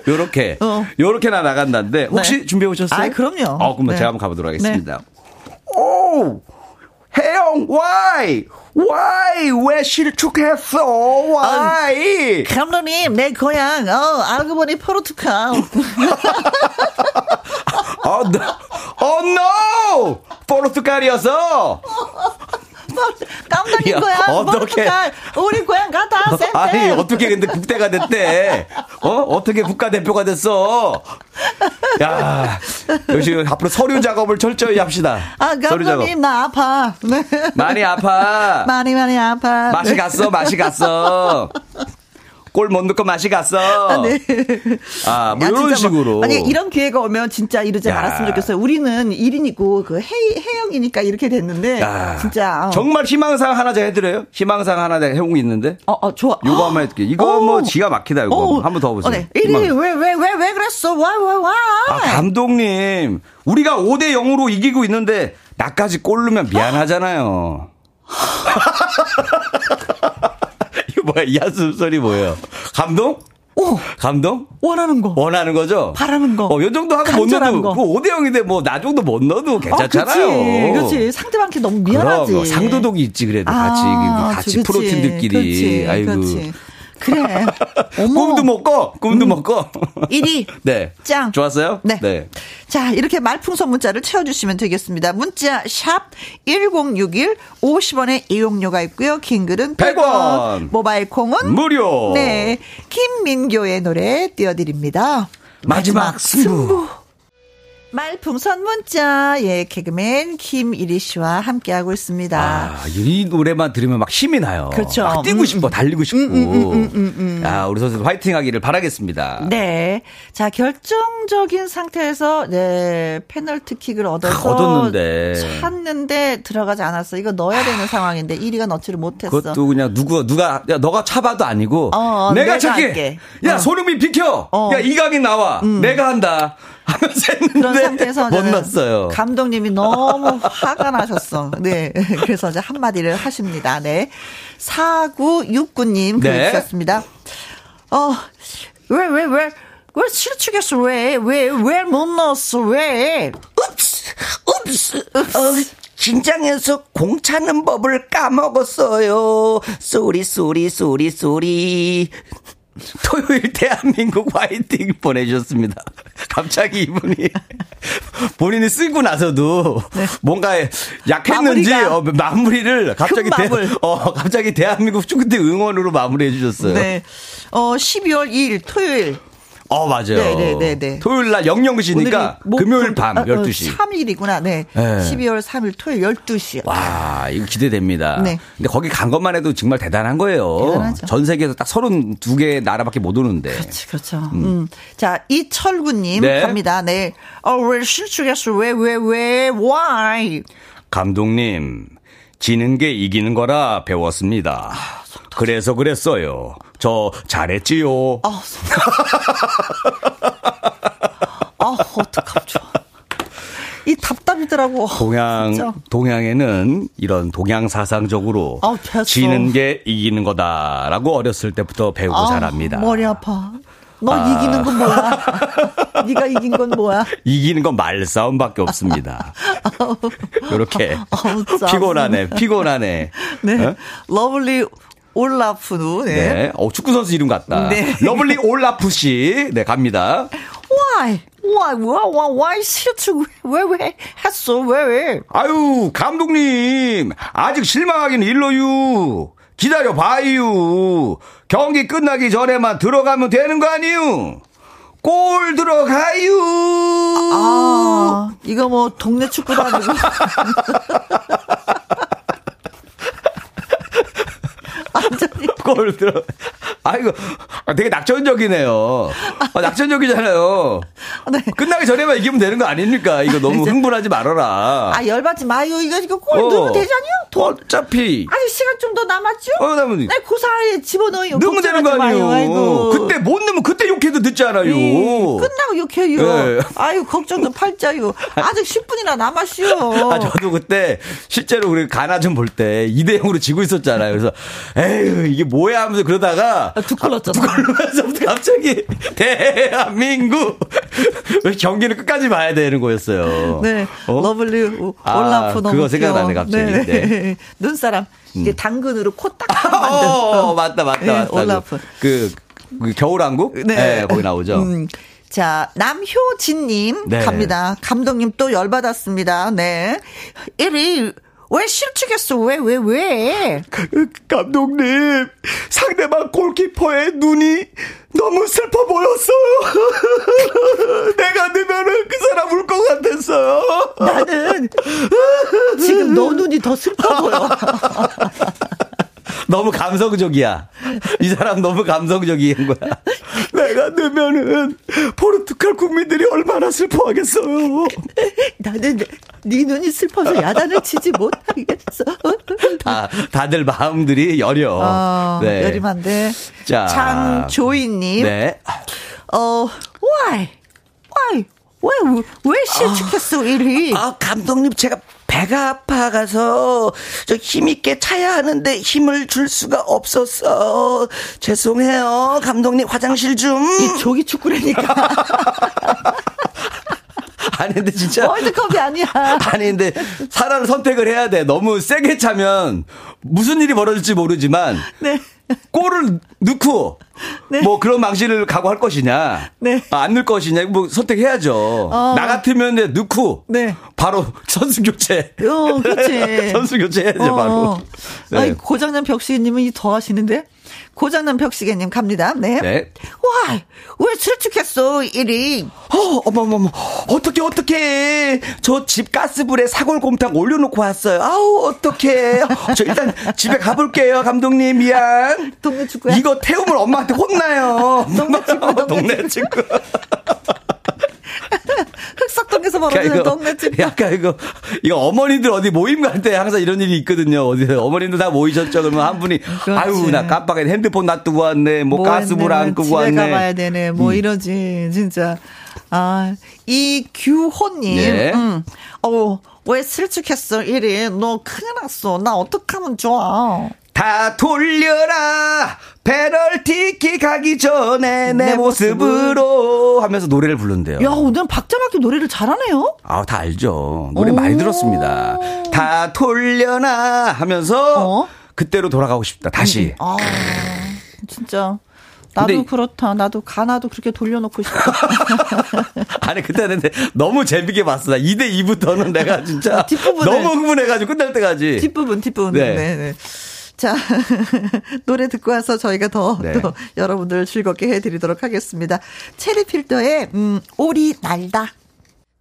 요렇게, 어. 요렇게나 나간다는데, 혹시 네. 준비해 오셨어요? 아, 그럼요. 어, 그럼 네. 제가 한번 가보도록 하겠습니다. 네. 오! 혜영, why? Why? 왜 실축했어? why? 아, 감독님, 내 고향, 어, 알고 보니 포르투갈. 어, no. oh, no! 포르투갈이어 서! 깜짝인 거야. 어떻게 우리 고향 같아. 센 아니 어떻게 근데 국대가 됐대? 어 어떻게 국가대표가 됐어? 야 역시 앞으로 서류 작업을 철저히 합시다. 아 감독님 나 아파. 네. 많이 아파. 많이 많이 아파. 맛이 갔어 맛이 갔어. 골 못 넣고 맛이 갔어. 아, 네. 아, 뭐 이런 뭐 식으로. 뭐, 아니, 이런 기회가 오면 진짜 이러지 않았으면 좋겠어요. 우리는 1인이고, 그 해, 해영이니까 이렇게 됐는데, 야. 진짜. 어. 정말 희망상 하나 제가 해드려요? 희망상 하나 내가 해온 게 있는데? 어, 어, 좋아. 요거 한번 해줄게. 이거 오. 뭐 지가 막히다, 이거. 오. 한번 더 보세요. 어, 네. 1위, 왜, 왜, 왜, 왜 그랬어? 와, 와, 와. 아, 감독님. 우리가 5대 0으로 이기고 있는데, 나까지 골 넣으면 미안하잖아요. 이 한숨 소리 뭐예요? 감동? 오! 감동? 원하는 거. 원하는 거죠? 바라는 거. 어, 요 정도 하고 못 넣어도, 그 5대 0인데 뭐, 나 정도 못 넣어도 괜찮잖아요. 어, 그렇지. 그렇지. 상대방한테 너무 미안하지. 그럼, 상도덕이 있지, 그래도 아, 같이, 같이 그치. 프로팀들끼리. 그렇지. 아이고. 그렇지. 그래. 꿈도 먹고, 꿈도 음. 먹고. 1위. 네. 짱. 좋았어요? 네. 네. 자, 이렇게 말풍선 문자를 채워주시면 되겠습니다. 문자, 샵 1061, 50원의 이용료가 있고요. 긴 글은 100원. 100원. 모바일 콩은 무료. 네. 김민교의 노래 띄워드립니다. 마지막, 마지막 승부. 승부. 말풍선 문자, 예, 개그맨 김일희 씨와 함께하고 있습니다. 아, 이 노래만 들으면 막 힘이 나요. 그렇죠. 막 뛰고 음. 싶어, 달리고 싶고. 음, 음, 음, 음 아, 우리 선수 화이팅 하기를 바라겠습니다. 네. 자, 결정적인 상태에서, 네, 페널티킥을 얻어서. 아, 얻었는데. 찼는데 들어가지 않았어. 이거 넣어야 되는 상황인데 1위가 넣지를 못했어. 그것도 그냥 누구, 누가, 야, 너가 차봐도 아니고. 어, 내가, 내가 찾게. 야, 어. 손흥민 비켜! 어. 야, 이강인 나와. 내가 한다. 하면서 했는데 그런 상태에서 못 났어요. 감독님이 너무 화가 나셨어. 네. 그래서 이제 한마디를 하십니다. 네. 4969님 네. 주셨습니다. 어, 왜, 왜, 왜, 왜 실축했어? 왜, 왜, 왜 못 넣었어? 왜? 읍스, 읍스, 어, 긴장해서 공 차는 법을 까먹었어요. Sorry, sorry, sorry, sorry. 토요일 대한민국 화이팅 보내주셨습니다. 갑자기 이분이 본인이 쓰고 나서도 네. 뭔가 약했는지 어, 마무리를 갑자기 대, 어, 갑자기 대한민국 축구팀 응원으로 마무리해 주셨어요. 네. 어, 12월 2일 토요일 어, 맞아요. 네네네. 네, 네. 토요일 날 00시니까 금요일 밤 아, 12시. 어, 3일이구나. 네. 네. 12월 3일 토요일 12시. 와, 이거 기대됩니다. 네. 근데 거기 간 것만 해도 정말 대단한 거예요. 대단하죠. 전 세계에서 딱 32개 나라밖에 못 오는데. 그렇지, 그렇죠. 음. 음. 자, 이철구님 네. 갑니다. 네. 어, 왜 실축했어? 왜, 왜, 왜, why? 감독님, 지는 게 이기는 거라 배웠습니다. 아, 그래서 그랬어요. 저 잘했지요. 아, 아 어떡하죠. 이 답답이더라고. 동양 진짜. 동양에는 이런 동양 사상적으로 아, 지는 게 이기는 거다라고 어렸을 때부터 배우고 아, 자랍니다. 머리 아파. 너 아. 이기는 건 뭐야? 네가 이긴 건 뭐야? 이기는 건 말싸움밖에 없습니다. 이렇게 피곤하네, 피곤하네. 네, 어? 러블리 올라프누. 네. 네. 어, 축구 선수 이름 같다. 네. 러블리 올라프 씨. 네, 갑니다. Why? Why? Why? Why? 실축 왜, 왜 했어? 왜, 왜? 아유, 감독님. 아직 실망하긴 일러유. 기다려 봐요. 경기 끝나기 전에만 들어가면 되는 거 아니유? 골 들어가요. 아, 이거 뭐 동네 축구도 아니고. 완전히. 골 들어. 아이고, 아, 되게 낙천적이네요. 아, 낙천적이잖아요. 네. 끝나기 전에만 이기면 되는 거 아닙니까? 이거 너무 흥분하지 말아라. 아, 열받지 마요. 이거, 이거 골 어. 넣으면 되잖아요? 더. 어차피. 아니, 시간 좀 더 남았죠? 어, 남은. 네, 그 사이에 집어넣어요. 넣으면 되는 거 아니에요? 그때 못 넣으면 그때 욕해도 늦잖아요. 음, 끝나고 욕해요. 네. 아유, 걱정도 팔자요. 아직 10분이나 남았어요. 아, 저도 그때 실제로 우리 가나전 볼때 2대 0으로 지고 있었잖아요. 그래서 에휴, 이게 뭐야 하면서 그러다가 아, 두 골 났잖아. 아, 두 골 나서 갑자기 대한민국 경기는 끝까지 봐야 되는 거였어요. 네. 어? 러블리 올라프 아, 너무 그거 생각나네 갑자기. 네. 네. 눈사람 이제 음. 당근으로 코 딱 만든. 어, 맞다 맞다 네, 맞다. 올라프. 그, 그 겨울왕국? 네. 네. 거기 나오죠. 음. 자, 남효진님 네. 갑니다. 감독님 또 열받았습니다. 네. 1위 왜 실축했어? 왜, 왜, 왜? 감독님, 상대방 골키퍼의 눈이 너무 슬퍼 보였어요. 내가 넣으면은 그 사람 울 것 같았어요. 나는 지금 너 눈이 더 슬퍼 보여. 너무 감성적이야. 이 사람 너무 감성적인 거야. 내가 넣으면은 포르투갈 국민들이 얼마나 슬퍼하겠어요. 나는 네 눈이 슬퍼서 야단을 치지 못하겠어. 다 다들 마음들이 여려. 어, 네. 여림한데. 자, 장조이님. 네. 어, why, why, 왜, 왜 실축했어, 아, 1위? 아, 감독님, 제가 배가 아파가서 저 힘있게 차야 하는데 힘을 줄 수가 없었어. 죄송해요. 감독님, 화장실 좀. 이 조기 축구라니까. 아니 근데 진짜 월드컵이 아니야. 아니 근데 사람을 선택을 해야 돼. 너무 세게 차면 무슨 일이 벌어질지 모르지만 네. 골을 넣고 네. 뭐 그런 망신을 각오할 것이냐, 네. 아, 안넣을 것이냐, 뭐 선택해야죠. 어. 나 같으면 네, 넣고 네. 바로 선수 교체. 어, 그렇지. 선수 교체해야죠, 어. 바로. 네. 아니, 고장난 벽시님은 더 하시는데? 고장난 벽시계님 갑니다. 네. 네. 와, 왜 실축했어, 1위? 어, 어머머머. 어떻게, 어떻게. 저 집 가스불에 사골곰탕 올려놓고 왔어요. 아우, 어떡해. 저 일단 집에 가볼게요, 감독님. 미안. 동네 축구야? 이거 태우면 엄마한테 혼나요. 동네 축구, 동네 축구. 흑석동에서 벌어지는 동네 집. 약간 이거 이거 어머니들 어디 모임 갈 때 항상 이런 일이 있거든요. 어디 어머님들 다 모이셨죠. 그러면 한 분이 그렇지. 아유 나 깜빡이 핸드폰 놔두고 왔네. 뭐, 뭐 가스불 안 끄고 왔네. 집에 가봐야 되네. 뭐 음. 이러지 진짜. 아, 이규호님. 네. 음. 어, 왜 슬쩍했어, 이리. 너 큰일 났어. 나 어떡하면 좋아. 다 돌려라 페널티킥 가기 전에 내, 내 모습으로 하면서 노래를 부른대요. 야 오늘 박자맞게 노래를 잘하네요. 아 다 알죠. 노래 많이 들었습니다. 다 돌려나 하면서 어? 그때로 돌아가고 싶다. 다시. 아 진짜. 나도 그렇다. 나도 가나도 그렇게 돌려놓고 싶다. 아니, 그때는 너무 재밌게 봤어. 나 2대 2부터는 내가 진짜 너무 흥분해가지고 끝날 때까지. 뒷부분, 뒷부분. 네. 네, 네. 자, 노래 듣고 와서 저희가 더, 네. 또 여러분들 즐겁게 해드리도록 하겠습니다. 체리 필터의, 음, 오리 날다.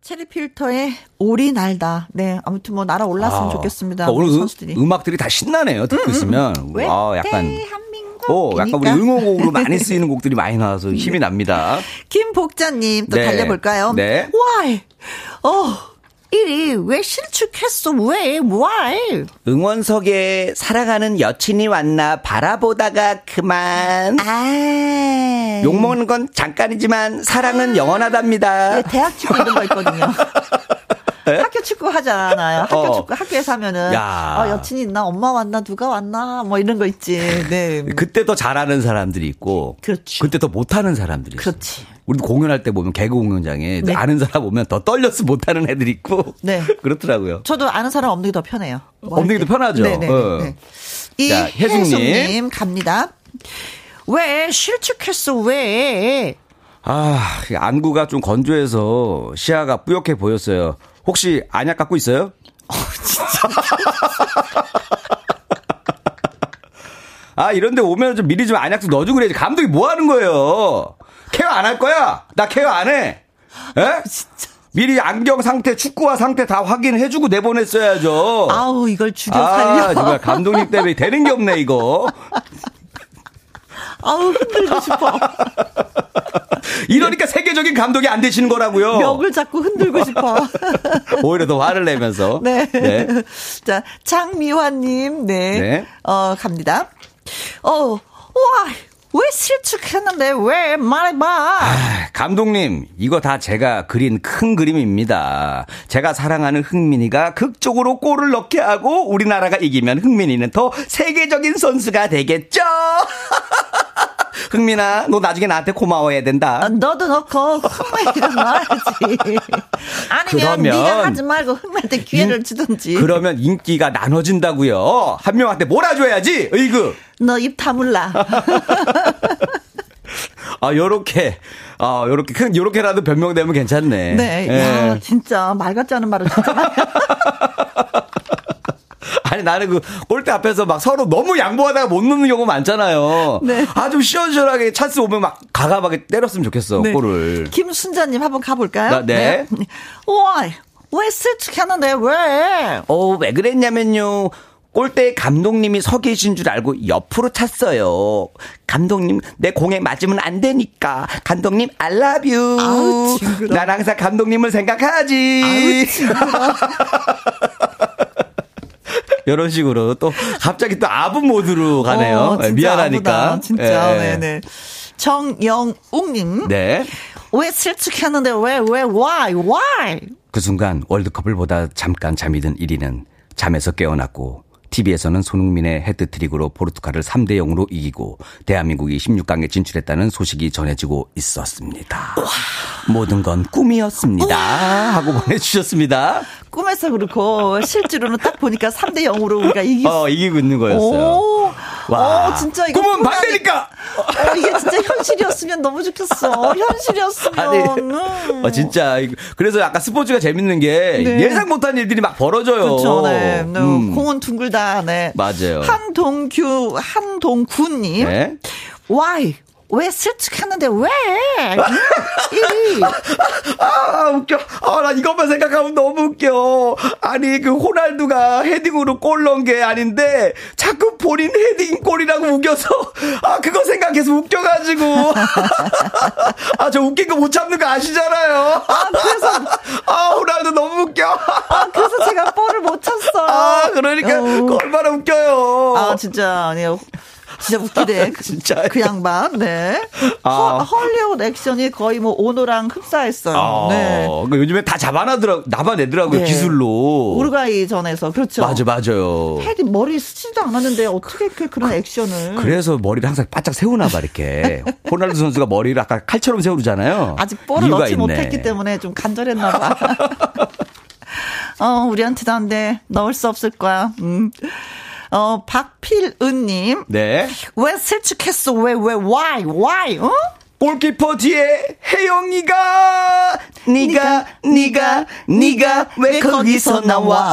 체리 필터의 오리 날다. 네, 아무튼 뭐 날아올랐으면 아, 좋겠습니다. 그러니까 오늘 선수들이. 음악들이 다 신나네요. 듣고 음, 음, 음. 있으면. 음. 와, 약간. 오, 약간 우리 응원곡으로 많이 쓰이는 곡들이 많이 나와서 힘이 납니다. 김복자님 또 네. 달려볼까요? 네. Why? 어, 이리 왜 실축했어? 왜? Why? 응원석에 사랑하는 여친이 왔나 바라보다가 그만. 아. 욕먹는 건 잠깐이지만 사랑은 아. 영원하답니다. 네, 대학 축구 이런 거 있거든요. 네? 축구 하잖아요. 학교 어. 축구 학교에서 하면은 야. 어, 여친이 있나 엄마 왔나 누가 왔나 뭐 이런 거 있지. 네. 그때 더 잘하는 사람들이 있고 그렇지. 그때 더 못하는 사람들이 있어. 그렇지. 우리도 공연할 때 보면 개그 공연장에 네. 아는 사람 오면 더 떨려서 못하는 애들이 있고 네. 그렇더라고요. 저도 아는 사람 없는 게 더 편해요. 뭐 없는 게 더 편하죠. 네네. 네, 어. 네. 이 자, 혜숙님 갑니다. 왜 실축했어 왜? 아 안구가 좀 건조해서 시야가 뿌옇게 보였어요. 혹시 안약 갖고 있어요? 어, 진짜. 아, 이런데 오면 좀 미리 좀 안약도 넣어주고 그래야지. 감독이 뭐 하는 거예요? 케어 안 할 거야? 나 케어 안 해. 에? 아, 진짜. 미리 안경 상태, 축구화 상태 다 확인해주고 내보냈어야죠. 아우, 이걸 죽여 살려. 아, 정말 감독님 때문에 되는 게 없네, 이거. 아우, 흔들고 싶어. 이러니까 세계적인 감독이 안 되시는 거라고요. 멱을 잡고 흔들고 싶어. 오히려 더 화를 내면서. 네. 네. 자, 장미화님, 네. 네. 어, 갑니다. 어, 와, 왜 실축했는데 왜 말해봐. 아, 감독님 이거 다 제가 그린 큰 그림입니다. 제가 사랑하는 흥민이가 극적으로 골을 넣게 하고 우리나라가 이기면 흥민이는 더 세계적인 선수가 되겠죠. 흥민아, 너 나중에 나한테 고마워해야 된다. 아, 너도 넣고 흥민이가 넣어야지. 아니면 네가 하지 말고 흥민한테 기회를 인, 주든지. 그러면 인기가 나눠진다고요. 한 명한테 몰아줘야지. 의그. 너 입 다물라. 아, 요렇게, 아, 요렇게, 큰, 요렇게라도 변명되면 괜찮네. 네. 예. 야, 진짜, 말 같지 않은 말을 진짜 많이. 아니 나는 그 골대 앞에서 막 서로 너무 양보하다가 못 넣는 경우 많잖아요. 네. 아좀 시원시원하게 찬스 오면 막 가감하게 때렸으면 좋겠어 네. 골을. 김순자님 한번 가볼까요? 나, 네. 네. 와, 왜 스치하는데 왜? 어왜 그랬냐면요. 골대 감독님이 서 계신 줄 알고 옆으로 찼어요. 감독님, 내 공에 맞으면 안 되니까. 감독님, I love you. 아우, 난 항상 감독님을 생각하지. 아우, 이런 식으로 또 갑자기 또 아부 모드로 가네요. 어, 미안하니까. 아부다, 진짜. 네. 네 정영웅님. 네. 왜 실축했는데 왜, 왜, why, why? 그 순간 월드컵을 보다 잠깐 잠이 든 1위는 잠에서 깨어났고 TV에서는 손흥민의 헤드트릭으로 포르투갈을 3대 0으로 이기고 대한민국이 16강에 진출했다는 소식이 전해지고 있었습니다. 와. 모든 건 꿈이었습니다. 와. 하고 보내주셨습니다. 꿈에서 그렇고 실제로는 딱 보니까 3대 0으로 우리가 이기 어, 이기고 있는 거였어요. 오. 와. 어, 진짜 이거 꿈은 반대니까. 어, 이게 진짜 현실이었으면 너무 좋겠어. 현실이었으면. 아니, 음. 어, 진짜 그래서 아까 스포츠가 재밌는 게 네. 예상 못한 일들이 막 벌어져요. 그렇죠. 네. 네. 음. 공은 둥글다. 네. 맞아요. 한동규 한동구님. 네. Why? 왜 슬쩍했는데 왜? 아, 웃겨. 아, 나 이것만 생각하면 너무 웃겨. 아니, 그 호날두가 헤딩으로 골 넣은 게 아닌데 자꾸 본인 헤딩 골이라고 우겨서 아, 그거 생각해서 웃겨가지고. 아, 저 웃긴 거 못 참는 거 아시잖아요. 아, 그래서. 아, 호날두 너무 웃겨. 아, 그래서 제가 볼을 못 쳤어. 아, 그러니까 어. 얼마나 웃겨요. 아, 진짜. 아니요. 진짜 웃기네. 진짜. 그 양반, 네. 아. 헐리우드 액션이 거의 뭐 오노랑 흡사했어요. 아. 네. 그러니까 요즘에 다 잡아내더라, 잡아내더라고요, 네. 기술로. 우루과이 전에서. 그렇죠. 맞아, 맞아요. 헤디 머리 쓰지도 않았는데 어떻게 그, 그런 액션을. 그래서 머리를 항상 바짝 세우나 봐, 이렇게. 호날두 선수가 머리를 아까 칼처럼 세우잖아요. 아직 볼을 넣지 있네. 못했기 때문에 좀 간절했나 봐. 어, 우리한테도 안 돼. 넣을 수 없을 거야. 음. 어, 박필은님. 네. 왜 실축했어? 왜, 왜, why, why, 어? 골키퍼 뒤에 혜영이가 니가 니가 니가 왜 거기서 나와?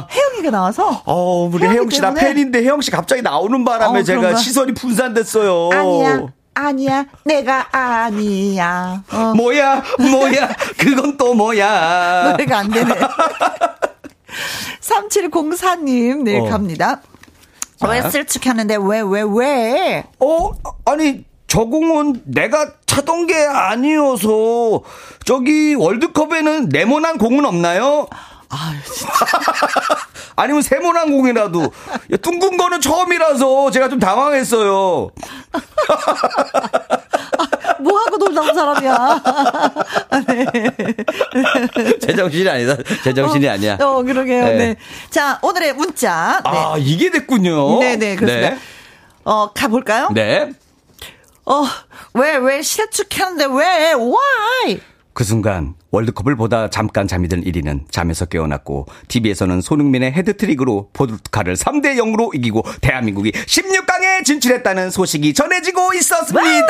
어? 혜영이가 나와서? 어, 우리 혜영 씨 나 팬인데 혜영 씨 갑자기 나오는 바람에 어, 제가 그런가? 시선이 분산됐어요. 아니야. 아니야, 내가 아니야. 어. 뭐야, 뭐야, 그건 또 뭐야. 노래가 안 되네. 3704님, 네, 어. 갑니다. 왜 쓸축하는데, 왜, 왜, 왜? 어, 아니, 저 공은 내가 차던 게 아니어서, 저기 월드컵에는 네모난 공은 없나요? 아, 진짜. 아니면 세모난 공이라도. 둥근 거는 처음이라서 제가 좀 당황했어요. 뭐 하고 놀다 온 사람이야. 네. 제정신이 아니다. 제정신이 어, 아니야. 어, 그러게요. 네. 네. 자, 오늘의 문자. 네. 아, 이게 됐군요. 네네, 네, 그렇습니다. 네. 어, 가볼까요? 네. 어, 왜, 왜 실축했는데 왜, why? 그 순간 월드컵을 보다 잠깐 잠이 든 1위는 잠에서 깨어났고 TV에서는 손흥민의 헤드트릭으로 포르투갈을 3대 0으로 이기고 대한민국이 16강에 진출했다는 소식이 전해지고 있었습니다.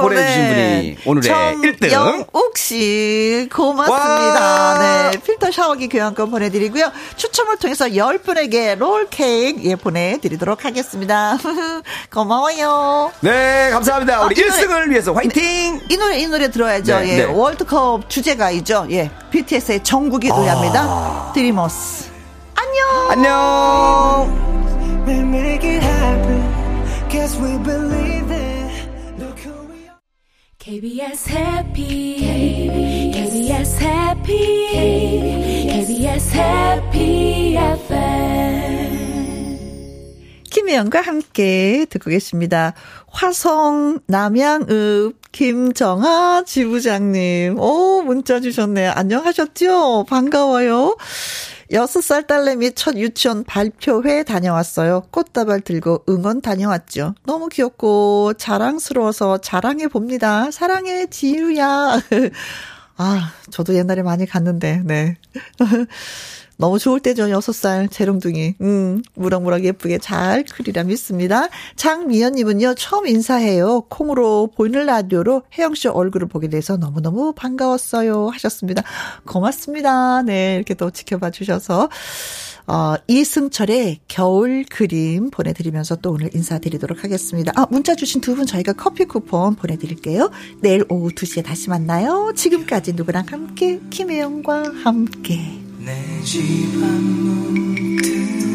보내주신 네. 분이 오늘의 1등. 영욱 씨 고맙습니다. 와. 네 필터 샤워기 교환권 보내드리고요. 추첨을 통해서 10분에게 롤 케이크 예 보내드리도록 하겠습니다. 고마워요. 네 감사합니다. 우리 아, 1승을 노래, 위해서 화이팅. 이 노래 이 노래 들어야죠. 네, 예 네. 월드컵 주제가이죠. 예. BTS의 정국이 아. 노래합니다. 드리머스. 안녕. 안녕. KBS 해피 KBS 해피 KBS 해피 FM 김혜영과 함께 듣고 계십니다. 화성 남양읍 김정아 지부장님. 오, 문자 주셨네요. 안녕하셨죠? 반가워요. 6살 딸내미 첫 유치원 발표회 다녀왔어요. 꽃다발 들고 응원 다녀왔죠. 너무 귀엽고 자랑스러워서 자랑해 봅니다. 사랑해, 지유야. 아, 저도 옛날에 많이 갔는데, 네. 너무 좋을 때죠. 6살 재롱둥이. 음, 무럭무럭 예쁘게 잘 크리라 믿습니다. 장미연님은요, 처음 인사해요. 콩으로 보이는 라디오로 혜영씨 얼굴을 보게 돼서 너무너무 반가웠어요. 하셨습니다. 고맙습니다. 네, 이렇게 또 지켜봐 주셔서. 어, 이승철의 겨울 그림 보내드리면서 또 오늘 인사드리도록 하겠습니다. 아, 문자 주신 두 분 저희가 커피 쿠폰 보내드릴게요. 내일 오후 2시에 다시 만나요. 지금까지 누구랑 함께, 김혜영과 함께. 내 집 앞 문틈